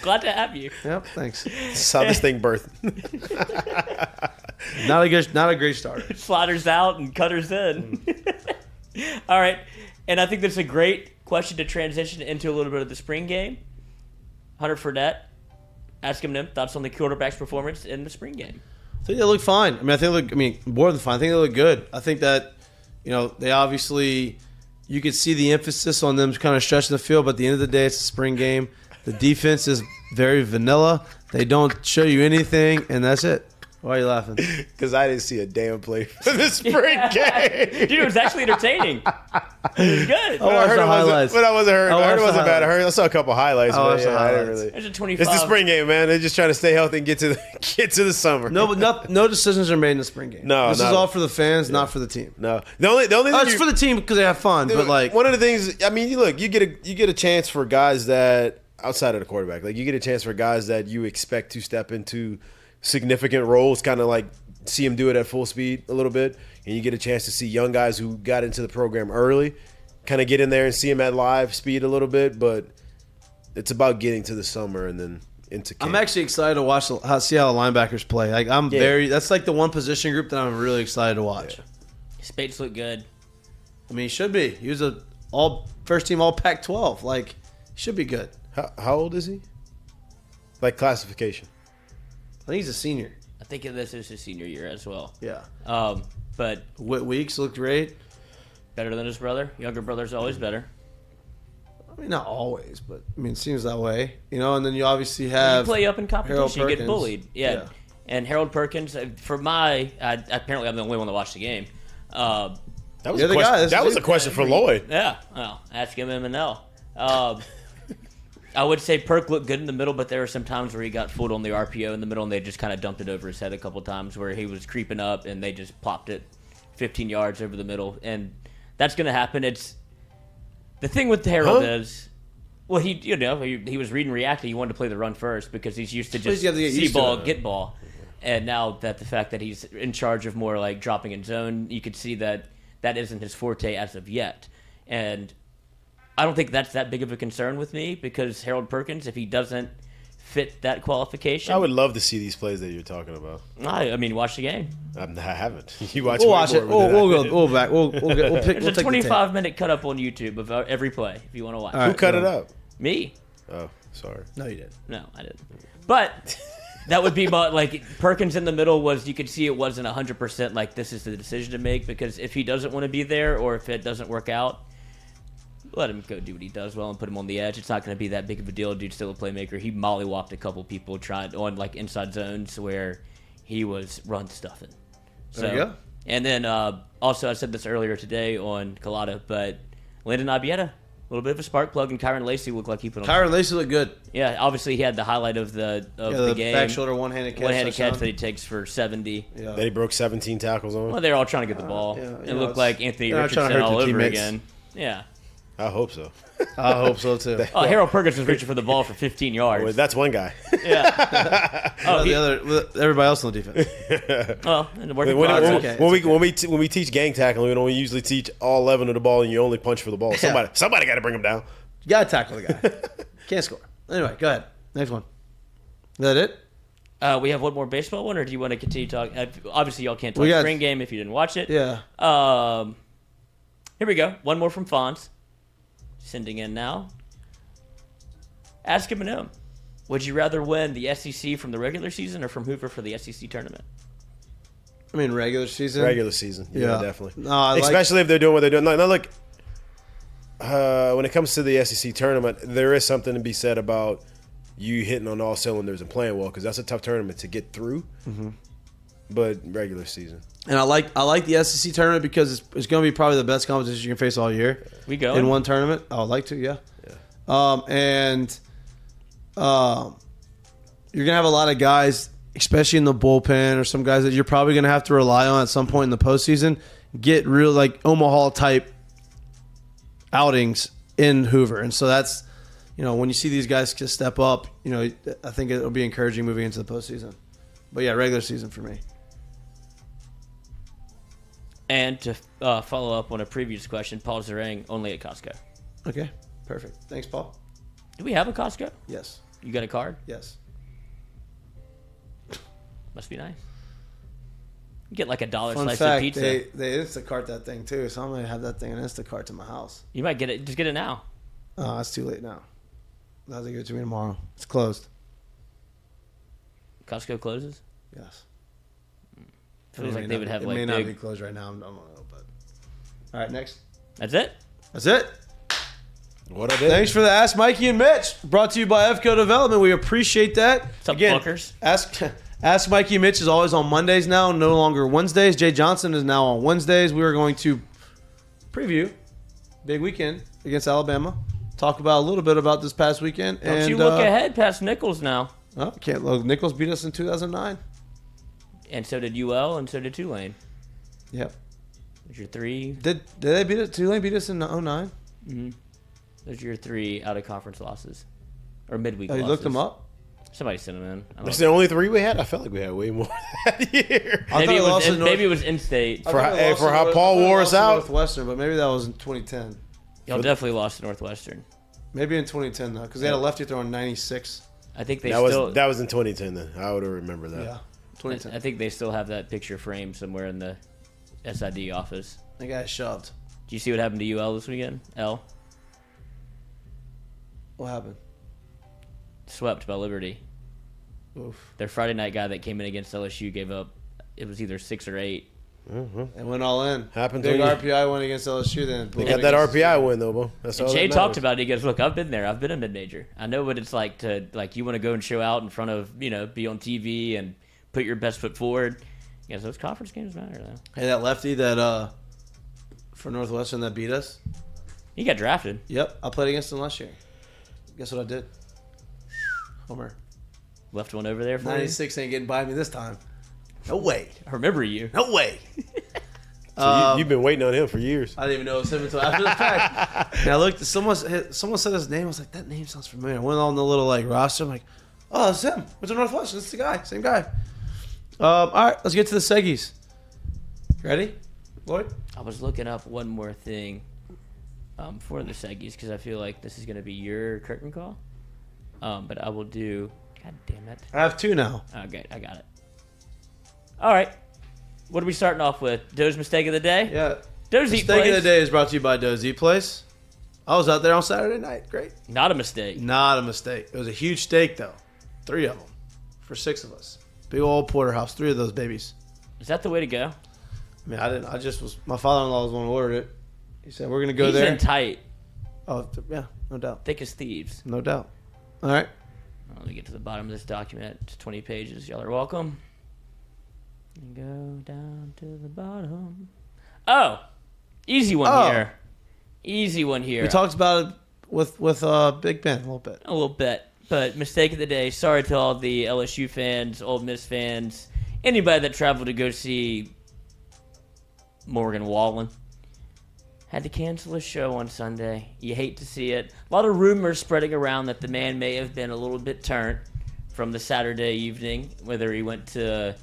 Glad to have you. Yep. Thanks. That's how this thing birthed. *laughs* Not a good, not a great starter. *laughs* Sliders out and cutters in. Mm. *laughs* all right, and I think that's a great question to transition into a little bit of the spring game. Hunter Fournette, ask him thoughts on the quarterback's performance in the spring game. I think they look fine. I mean, I think they look. I mean, more than fine. I think they look good. I think that, you know, they obviously, you could see the emphasis on them kind of stretching the field. But at the end of the day, it's a spring game. The defense is very vanilla. They don't show you anything, and that's it. Why are you laughing? *laughs* Because I didn't see a damn play for the *laughs* spring game. Dude, it was actually entertaining. *laughs* It was good. Oh, watched heard the it highlights. But I wasn't heard. I I heard it wasn't bad. I highlights. heard. I saw a couple highlights. I but watched the I didn't highlights. really. There's a 25. It's the spring game, man. They're just trying to stay healthy and get to the get to the summer. No, but no, no decisions are made in the spring game. No, this is all for the fans, not for the team. no. The only the only Oh, thing it's for the team because they have fun. But like, one of the things, I mean, you look, you get a you get a chance for guys that outside of the quarterback, like you get a chance for guys that you expect to step into significant roles, kind of like see them do it at full speed a little bit, and you get a chance to see young guys who got into the program early, kind of get in there and see them at live speed a little bit, but it's about getting to the summer and then into. Camp. I'm actually excited to watch how see how the linebackers play. Like, I'm Yeah. very. That's like the one position group that I'm really excited to watch. Speights look good. I mean, he should be. He was a all first team All Pac-12. Like, should be good. How, how old is he? Like classification. I think he's a senior. I think this is his senior year as well. Yeah. Um, but Whit Weeks looked great. better than his brother. Younger brother's always better. I mean, not always, but I mean, it seems that way. You know, and then you obviously You have play up in Harold competition, you get Perkins. bullied. Yeah. Yeah. And Harold Perkins, uh, for my, I, apparently I'm the only one that watched the game. Uh, That was You're a the question. guy, this that is was a it. question for Lloyd. yeah, well, ask him M and L. Um, *laughs* I would say Perk looked good in the middle, but there were some times where he got fooled on the RPO in the middle, and they just kind of dumped it over his head a couple times, where he was creeping up and they just plopped it 15 yards over the middle, and that's going to happen. It's the thing with Harold Huh? is. Well, he you know he, he was reading reacting. He wanted to play the run first because he's used to just you have to get see ball, get ball, and now that the fact that he's in charge of more like dropping in zone, you could see that that isn't his forte as of yet. And I don't think that's that big of a concern with me because Harold Perkins, if he doesn't fit that qualification, I would love to see these plays that you're talking about. I, I mean, watch the game. I'm, I haven't. *laughs* You watch. We'll watch it. more We'll, we'll go. We'll back. We'll we'll, get, we'll *laughs* pick. There's We'll a take the 25 tape. minute cut up on YouTube of every play if you want to watch. All right. Who cut it up? Me? Oh, sorry. No, you did. No, I didn't. But that would be my like Perkins in the middle was you could see it wasn't hundred percent like this is the decision to make because if he doesn't want to be there or if it doesn't work out, let him go do what he does well and put him on the edge. It's not going to be that big of a deal. Dude's still a playmaker. He mollywhopped a couple people trying on like inside zones where he was run stuffing. So, There you go. And then uh, also I said this earlier today on Colada, but Landon Ibieta, a little bit of a spark plug, and Kyren Lacy looked like he put on. Kyren Lacy looked good. Yeah, obviously he had the highlight of the of Yeah, the, the, game. back shoulder one handed catch. one-handed catch that he takes for 70. Yeah. That he broke 17 tackles on. Well, they're all trying to get the ball. yeah, it know, looked like Anthony they're not trying to Richardson all over teammates. again. Yeah. I hope so. I hope so too. *laughs* Oh, Harold Perkins was reaching for the ball for 15 yards. Well, that's one guy. *laughs* yeah. *laughs* oh, the he, other, everybody else on the defense. well, and the work when, when, when- okay, when we it's when we t- when we teach gang tackling, we don't usually teach all 11 of the ball, and you only punch for the ball. Somebody somebody got to bring him down. You gotta tackle the guy. Can't score. Anyway, go ahead. Next one. Is that it? Uh, we have one more baseball one, or do you want to continue talking? Uh, obviously, y'all can't talk We got- spring game if you didn't watch it. Yeah. Um, here we go. One more from Fonz. Sending in now. Ask him and him. Would you rather win the SEC from the regular season or from Hoover for the SEC tournament? I mean, regular season. Regular season, yeah, Yeah. definitely. No, I like- Especially if they're doing what they're doing. Now, now look, uh, when it comes to the SEC tournament, there is something to be said about you hitting on all cylinders and playing well because that's a tough tournament to get through. Mm-hmm. But regular season, And I like I like the SEC tournament because it's, it's going to be probably the best competition you can face all year We go in one tournament. I would like to, yeah. Um, and um, you're gonna have a lot of guys, especially in the bullpen, or some guys that you're probably gonna have to rely on at some point in the postseason. Get real like Omaha type outings in Hoover, and so that's you know when you see these guys just step up, you know I think it'll be encouraging moving into the postseason. But yeah, regular season for me. And to uh, follow up on a previous question, Paul Zerang only at Costco. Okay, perfect. Thanks, Paul. Do we have a Costco? Yes, You got a card? yes. Must be nice. You get like a dollar Fun slice fact: of pizza. they they Instacart that thing too, so I'm gonna have that thing in Instacart to my house. You might get it. Just get it now. Oh, it's too late now. Have to give it to me tomorrow. It's closed. Costco closes. Yes. Feels It may like they not would have it like may not big. be closed right now. I don't know, but all right, next. That's it. That's it. What I did? Thanks for the Ask Mikey and Mitch. Brought to you by FCO Development. We appreciate that. What's up, Again, fuckers? Ask *laughs* Ask Mikey and Mitch is always on Mondays now, no longer Wednesdays. Jay Johnson is now on Wednesdays. We are going to preview big weekend against Alabama. Talk about a little bit about this past weekend. Don't and you look uh, ahead past Nicholls now. Oh, can't look. Nicholls beat us in 2009. And so did UL, and so did Tulane. Yep. There's your three. Did did they beat us? Tulane beat us in 09? Mm-hmm. There's your three out of conference losses, or midweek. Oh, you losses. looked them up? Somebody sent them in. I don't That's know. the only three we had. I felt like we had way more *laughs* that year. I Maybe it was lost in, in North- maybe it was in state. For how- hey, for how North- Paul I thought we wore us to out. Northwestern, but maybe that was in 2010. Y'all definitely lost to Northwestern. Maybe in 2010 though, because they had a lefty throwing 96. I think they That was that was in 2010. Then I would have remembered that. Yeah, I, 2010. I think they still have that picture framed somewhere in the SID office. That guy shoved. Do you see what happened to UL this weekend? L What happened? swept by Liberty. Oof. Their Friday night guy that came in against LSU gave up. It was either six or eight. Mm-hmm. It went all in. Happens Big when you- RPI went against LSU. Then They got that RPI win though, bro. That's all. Jay that talked matters. about it. He goes, "Look, I've been there. I've been a mid major. I know what it's like to like. You want to go and show out in front of you know, be on TV and put your best foot forward. He goes, those conference games matter though. Hey, that lefty that uh for Northwestern that beat us. He got drafted. Yep, I played against him last year. Guess what I did? Homer. Left one over there for you. 96 ain't getting by me this time. No way. I remember you. No way. *laughs* So you, you've been waiting on him for years. I didn't even know it was him until after the fact. *laughs* and I looked. Someone someone said his name. I was like, that name sounds familiar. I went on the little like roster. I'm like, oh, it's him. What's the Northwestern? It's the guy. Same guy. Um, all right, let's get to the Seggies. Ready, Lloyd? I was looking up one more thing um, for the Seggies because I feel like this is going to be your curtain call. Um, but I will do. God damn it. I have two now. Okay, I got it. All right. What are we starting off with? Doe's mistake of the day? Yeah. Doe's eat Mistake of the day is brought to you by Doe's Eat Place. I was out there on Saturday night. Great. Not a mistake. Not a mistake. It was a huge steak though. Three of them for six of us. Big old porterhouse. Three of those babies. Is that the way to go? I mean, I didn't. I just was. My father-in-law was the one who ordered it. He said, "We're gonna go He's there." in tight, oh, th- yeah, no doubt, thick as thieves. no doubt. All right. Let me get to the bottom of this document. It's 20 pages. Y'all are welcome. And go down to the bottom. Oh, easy one Oh. here. Easy one here. We talked about it with with uh, Big Ben a little bit. a little bit, but mistake of the day. Sorry to all the LSU fans, Ole Miss fans, anybody that traveled to go see Morgan Wallen. Had to cancel his show on Sunday. You hate to see it. A lot of rumors spreading around that the man may have been a little bit turned from the Saturday evening, whether he went to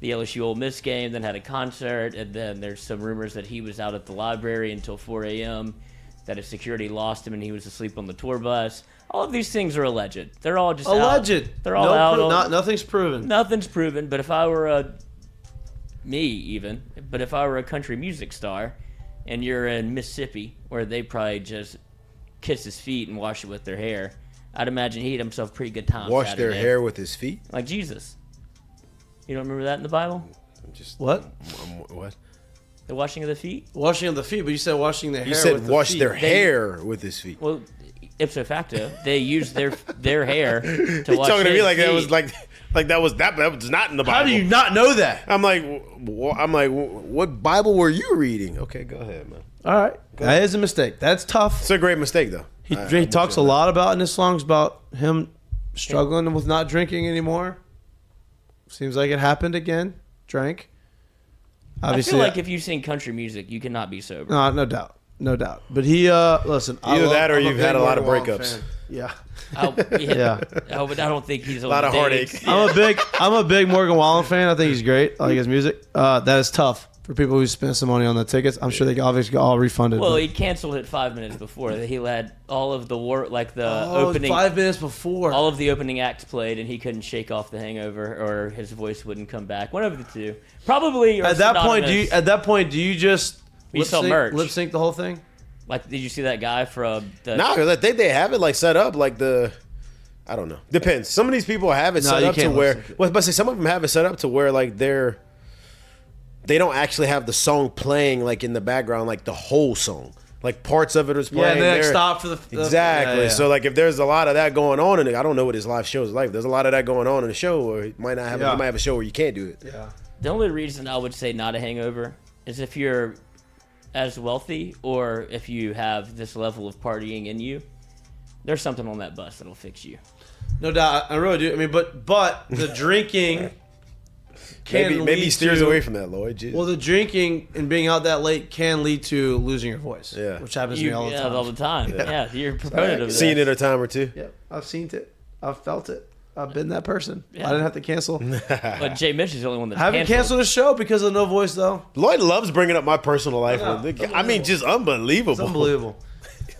the LSU Ole Miss game, then had a concert, and then there's some rumors that he was out at the library until 4 a.m., that his security lost him and he was asleep on the tour bus. All of these things are alleged. They're all just out- Alleged. They're all no out. pro- not, nothing's proven. Nothing's proven, but if I were a me even, but if I were a country music star and you're in Mississippi where they probably just kiss his feet and wash it with their hair, I'd imagine he'd himself a pretty good time. Wash their hair with his feet. like Jesus. You don't remember that in the Bible? Just What? um, what? The washing of the feet? Washing of the feet, but you said washing their You hair. said with the wash feet. their They- hair with his feet. Well, ipso facto, they used their their hair to *laughs* He's wash talking to me his like that was like like that was that that was not in the Bible. How do you not know that? I'm like, wh- I'm like, wh- what Bible were you reading? Okay, go ahead, man. All right, that is a mistake. That's tough. It's a great mistake, though. He, I- he I'm talks a you on that. lot about in his songs about him struggling with not drinking anymore. Seems like it happened again. Drank. I Obviously, feel like if you sing country music, you cannot be sober. no, no doubt. No doubt. But he, uh, listen, I Either love- that or I'm you've big had a lot of breakups. fan. Yeah, I, *laughs* yeah, Yeah. I, would- I don't think he's a lot of heartache. I'm a big, I'm a big Morgan Wallen fan. I think he's great. I like his music. Uh, that is tough for people who spend some money on the tickets. I'm sure they obviously got all refunded. Well, but- he canceled it five minutes before. He had all of the war, like the oh, opening, five minutes before. all of the opening acts played, and he couldn't shake off the hangover, or his voice wouldn't come back. One of the two, probably. at that point, do you at that point do you just You lip sell sync, merch. lip sync the whole thing? like? Did you see that guy from uh, the? No, because I think they have it like set up like the. I don't know. Depends. Some of these people have it No, set up to can't where. lip sync it. Well, but say some of them have it set up to where like they're. They don't actually have the song playing like in the background, like the whole song. Like parts of it is playing. Yeah, and then like stop for the the- Exactly. yeah, yeah. So like if there's a lot of that going on, and I don't know what his live show is like. There's a lot of that going on in the show, or he might not have. Yeah. He might have a show where you can't do it. yeah. The only reason I would say not a hangover is if you're as wealthy or if you have this level of partying in you. There's something on that bus that'll fix you. No doubt, I really do. I mean, but but the *laughs* drinking can Maybe maybe he steers to- away from that, Lloyd. Jeez. Well, the drinking and being out that late can lead to losing your voice. Yeah. which happens to me all the yeah, time. all the time. Yeah, you're a proponent of Seen it a time or two. Yep, I've seen it. I've felt it. I've been that person. Yeah. I didn't have to cancel. *laughs* But Jay Mitch is the only one that I haven't canceled a show because of no voice though. Lloyd loves bringing up my personal life. Yeah, with- it's I mean, just unbelievable. It's unbelievable. *laughs*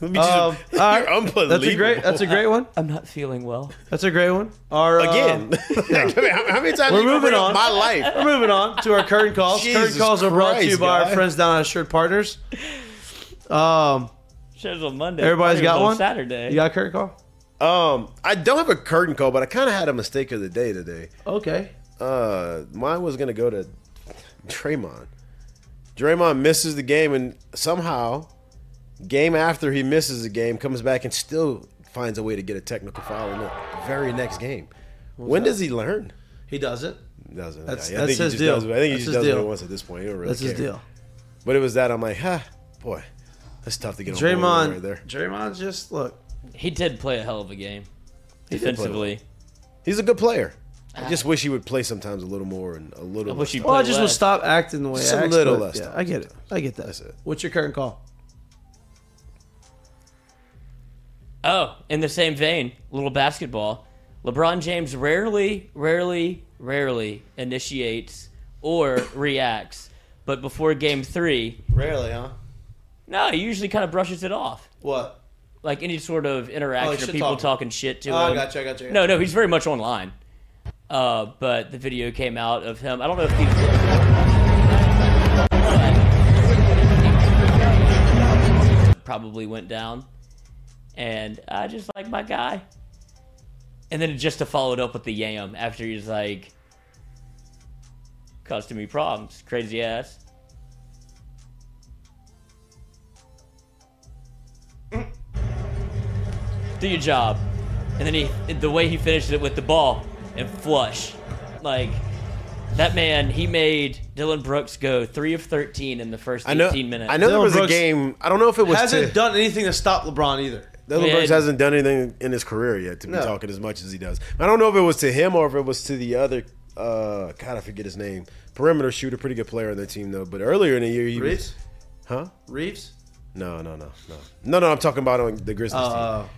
Let me just, Um, *laughs* you're all right. unbelievable. That's a great. That's a great one. I'm not feeling well. That's a great one. Our, uh, Again, I mean, how, how many times We're are moving on. My life. We're moving on to our current calls. curtain Jesus calls are brought to you Christ, by our friends down at Shirt Partners. Um, Shows on Monday. everybody's Party was got on one. Saturday. You got a curtain call? Um, I don't have a curtain call, but I kind of had a mistake of the day today. Okay. Uh, mine was gonna go to Draymond. Draymond misses the game, and somehow, game after he misses the game, comes back and still finds a way to get a technical foul in the very next game. when does he learn? He doesn't. Doesn't. That's- I that's think he his just deal. Does, I think he just does deal. what he wants at this point. He don't really That's his care. deal. But it was that I'm like, huh, boy, that's tough to get Draymond. right there. Draymond just look. He did play a hell of a game. He did play Defensively. He's a good player. I just ah. wish he would play sometimes a little more and a little. I wish less he. Well, I Play just would less. stop acting the way Just he a little but less Yeah, time. I get it. I get that. That's it. What's your current call? Oh, in the same vein, little basketball. LeBron James rarely, rarely, rarely initiates or reacts. But before game three, Rarely, huh? no, he usually kind of brushes it off. What? Like any sort of interaction or people talking. talking shit to Oh, I him. got you. I got you. No, no, he's very much online. Uh, but the video came out of him. I don't know if he. Probably went down, and I just like my guy. And then just to follow it up with the yam after he's like, caused me problems, crazy ass. Do your job. And then he, the way he finished it with the ball and flush, like that man, he made Dillon Brooks go three of thirteen in the first I know. eighteen minutes. I know there Dillon was Brooks a game. I don't know if it was Hasn't to, done anything to stop LeBron either. Dillon Yeah. Brooks hasn't done anything in his career yet to be No. talking as much as he does. I don't know if it was to him or if it was to the other. Uh, God, I forget his name. Perimeter shooter, pretty good player on their team though. But earlier in the year, he Reaves? was, huh? Reaves? No, no, no, no, no, no. I'm talking about on the Grizzlies Uh, team.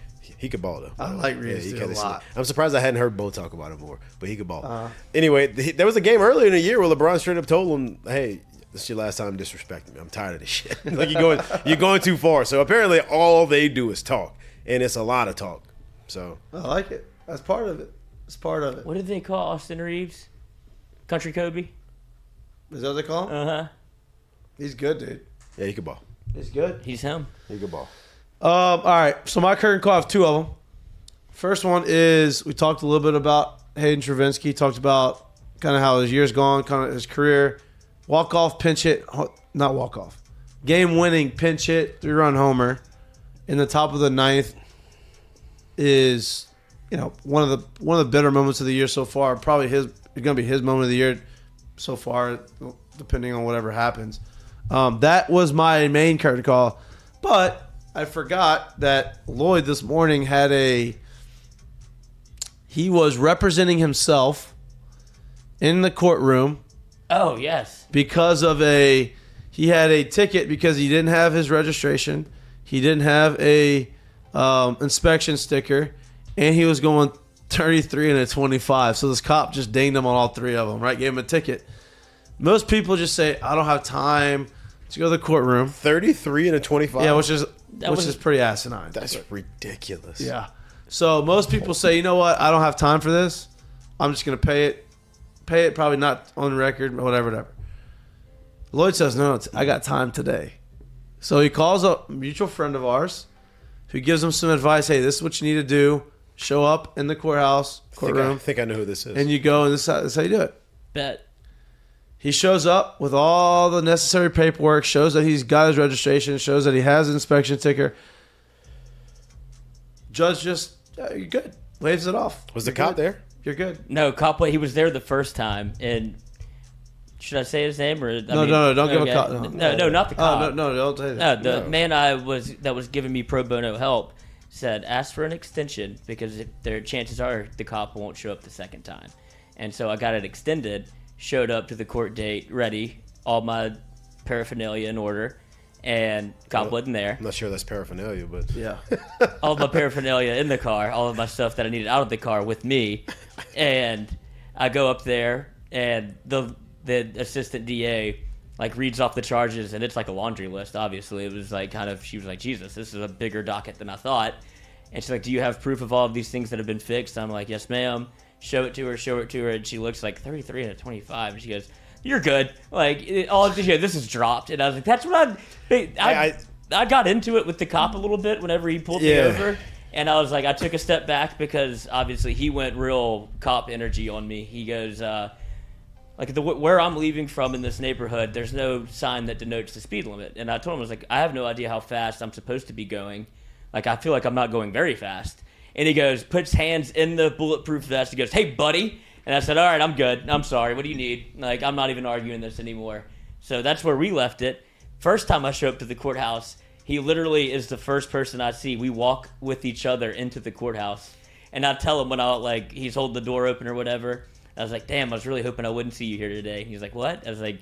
He could ball though. I like Reaves, he too, kinda a lot. sneak- I'm surprised I hadn't heard Bo talk about him more, but he could ball. Uh-huh. Anyway, th- there was a game earlier in the year where LeBron straight up told him, "Hey, this is your last time disrespecting me. I'm tired of this shit. *laughs* like you're going, you're going too far." So apparently, all they do is talk, and it's a lot of talk. So I like it. That's part of it. It's part of it. what did they call Austin Reaves? Country Kobe. Is that what they call him? Uh huh. He's good, dude. yeah, he could ball. He's good. He's him. He could ball. Um, all right. So my curtain call, I have two of them. First one is we talked a little bit about Hayden Travinski. Talked about kind of how his year's gone, kind of his career. Walk off, pinch hit, not walk off. Game winning pinch hit, three run homer in the top of the ninth is, you know, one of the one of the better moments of the year so far. Probably his it's gonna be his moment of the year so far, depending on whatever happens. Um, that was my main curtain call, but I forgot that Lloyd this morning had a. He was representing himself in the courtroom Oh yes. because of a he had a ticket because he didn't have his registration, he didn't have a um, inspection sticker, and he was going 33 and a 25. So this cop just dinged him on all three of them, right? Gave him a ticket. Most people just say, I don't have time to go to the courtroom. 33 and a 25. Yeah, which is That which was- is pretty asinine. that's ridiculous. Yeah. So most people say, you know what? I don't have time for this. I'm just gonna pay it. Pay it. Probably not on record. But whatever. Whatever. Lloyd says, no, it's, I got time today. So he calls a mutual friend of ours, who gives him some advice. Hey, this is what you need to do. Show up in the courthouse I think, I, courtroom, think I know who this is. and you go, and this is how, this is how you do it. Bet. He shows up with all the necessary paperwork, shows that he's got his registration, shows that he has an inspection ticker. Judge just, yeah, you're good. Waves it off. was the You're cop good. there? You're good. No, Copway. He was there the first time, and should I say his name or I No, no, no, don't give a cop- No, no. no, not the Oh, cop. no, no, don't say No, that. the No. man I was that was giving me pro bono help said ask for an extension because if their chances are the cop won't show up the second time. And so I got it extended, showed up to the court date ready, all my paraphernalia in order, and cop wasn't there. I'm not sure that's paraphernalia, but Yeah. *laughs* All of my paraphernalia in the car, all of my stuff that I needed out of the car with me, and I go up there and the the assistant DA like reads off the charges and it's like a laundry list. Obviously, it was like kind of she was like, Jesus, this is a bigger docket than I thought. And she's like, Do you have proof of all of these things that have been fixed? I'm like, Yes, ma'am. Show it to her. Show it to her, and she looks like 33 and a 25, and she goes. You're good. Like it, all you know, this is dropped, and I was like, "That's what I." I, I- I- I got into it with the cop a little bit whenever he pulled Yeah. me over. And I was like, I took a step back because obviously he went real cop energy on me. He goes, uh, like the where I'm leaving from in this neighborhood, there's no sign that denotes the speed limit. And I told him, I was like, I have no idea how fast I'm supposed to be going. Like I feel like I'm not going very fast. And he goes, puts hands in the bulletproof vest. He goes, Hey, buddy. And I said, All right, I'm good. I'm sorry. What do you need? Like I'm not even arguing this anymore. So that's where we left it. First time I show up to the courthouse, he literally is the first person I see. We walk with each other into the courthouse, and I tell him when I like he's holding the door open or whatever. I was like, "Damn, I was really hoping I wouldn't see you here today." He's like, "What?" I was like,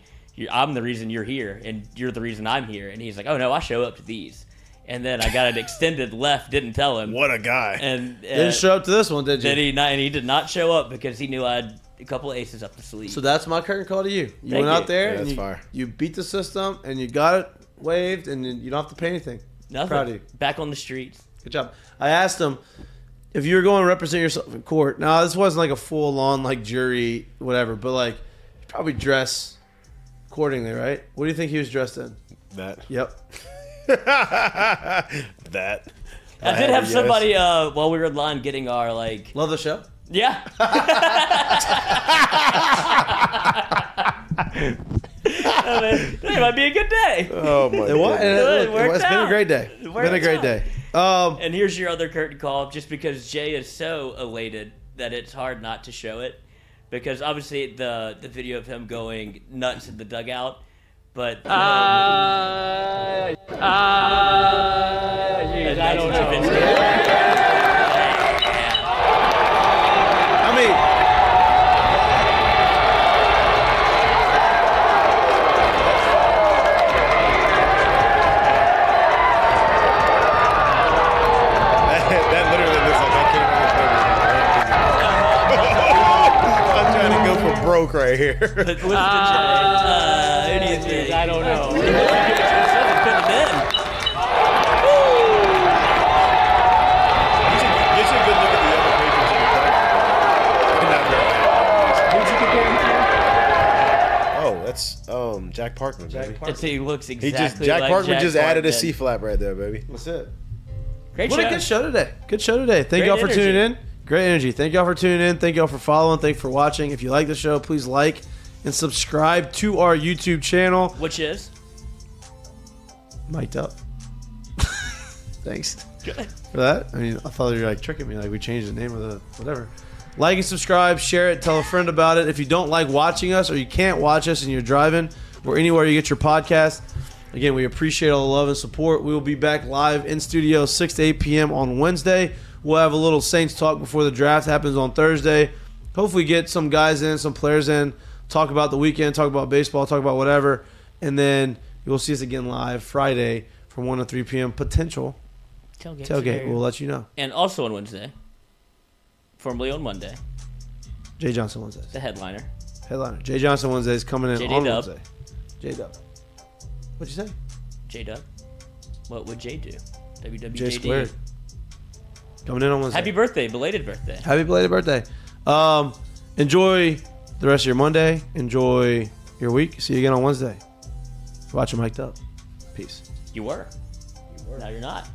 "I'm the reason you're here, and you're the reason I'm here." And he's like, "Oh no, I show up to these." And then I got an extended left, didn't tell him, what a guy. and uh, Didn't show up to this one, did you? did he not? And he did not show up because he knew I had a couple aces up the sleeve. So that's my curtain call to you. You Thank went out you. there Yeah, and that's you, fire. you beat the system and you got it waived and you you don't have to pay anything. Nothing. Proud of you. Back on the streets. Good job. I asked him if you were going to represent yourself in court. Now this wasn't like a full on like jury whatever, but like you probably dress accordingly, right? What do you think he was dressed in? that. Yep. *laughs* that. I did have somebody uh, while we were in line getting our like Love the show. yeah. *laughs* I mean, it might be a good day. Oh my It was. god. and It it- look, worked it's been a great day. It has Been a great out. day. Um, And here's your other curtain call, just because Jay is so elated that it's hard not to show it, because obviously the the video of him going nuts in the dugout, but uh, Uh, uh, geez, I don't know. I mean, That, that literally looks like I can't I'm trying to go for broke right here. *laughs* But listen to Jay. Uh, who do you think? I don't know. Put it in. You should, you should go look at the other pages in the back. Not very Who'd you compare him to? Oh, that's um Jack Parkman, Jack baby. It's, he looks He exactly just Jack like Parkman Jack just added a Parkman. C flap right there, baby. that's it. Great What show. a good show today. Good show today. Thank Great y'all for energy. tuning in. Great energy. Thank y'all for tuning in. Thank y'all for following. Thank you for watching. If you like the show, please like and subscribe to our YouTube channel. Which is Mic'd up. *laughs* Thanks for that. I mean, I thought you were like tricking me. Like we changed the name of the whatever. Like and subscribe. Share it. Tell a friend about it. If you don't like watching us or you can't watch us and you're driving or anywhere you get your podcast, again, we appreciate all the love and support. We will be back live in studio 6 to 8 p.m. on Wednesday. We'll have a little Saints talk before the draft happens on Thursday. Hopefully, get some guys in, some players in, talk about the weekend, talk about baseball, talk about whatever, and then You will see us again live Friday from 1 to 3 p.m. Potential Tailgate. tailgate. scenario. We'll let you know. and also on Wednesday, formerly on Monday, Jay Johnson Wednesday. the headliner. Headliner. Jay Johnson Wednesday is coming in JD on Wednesday. J Dub. What'd you say? J Dub. What would J do? WWJD. J squared. Coming in on Wednesday. Happy birthday, belated birthday. Happy belated birthday. Um, enjoy the rest of your Monday. Enjoy your week. See you again on Wednesday. Watch it mic'd up. Peace. You were. You were. Now you're not.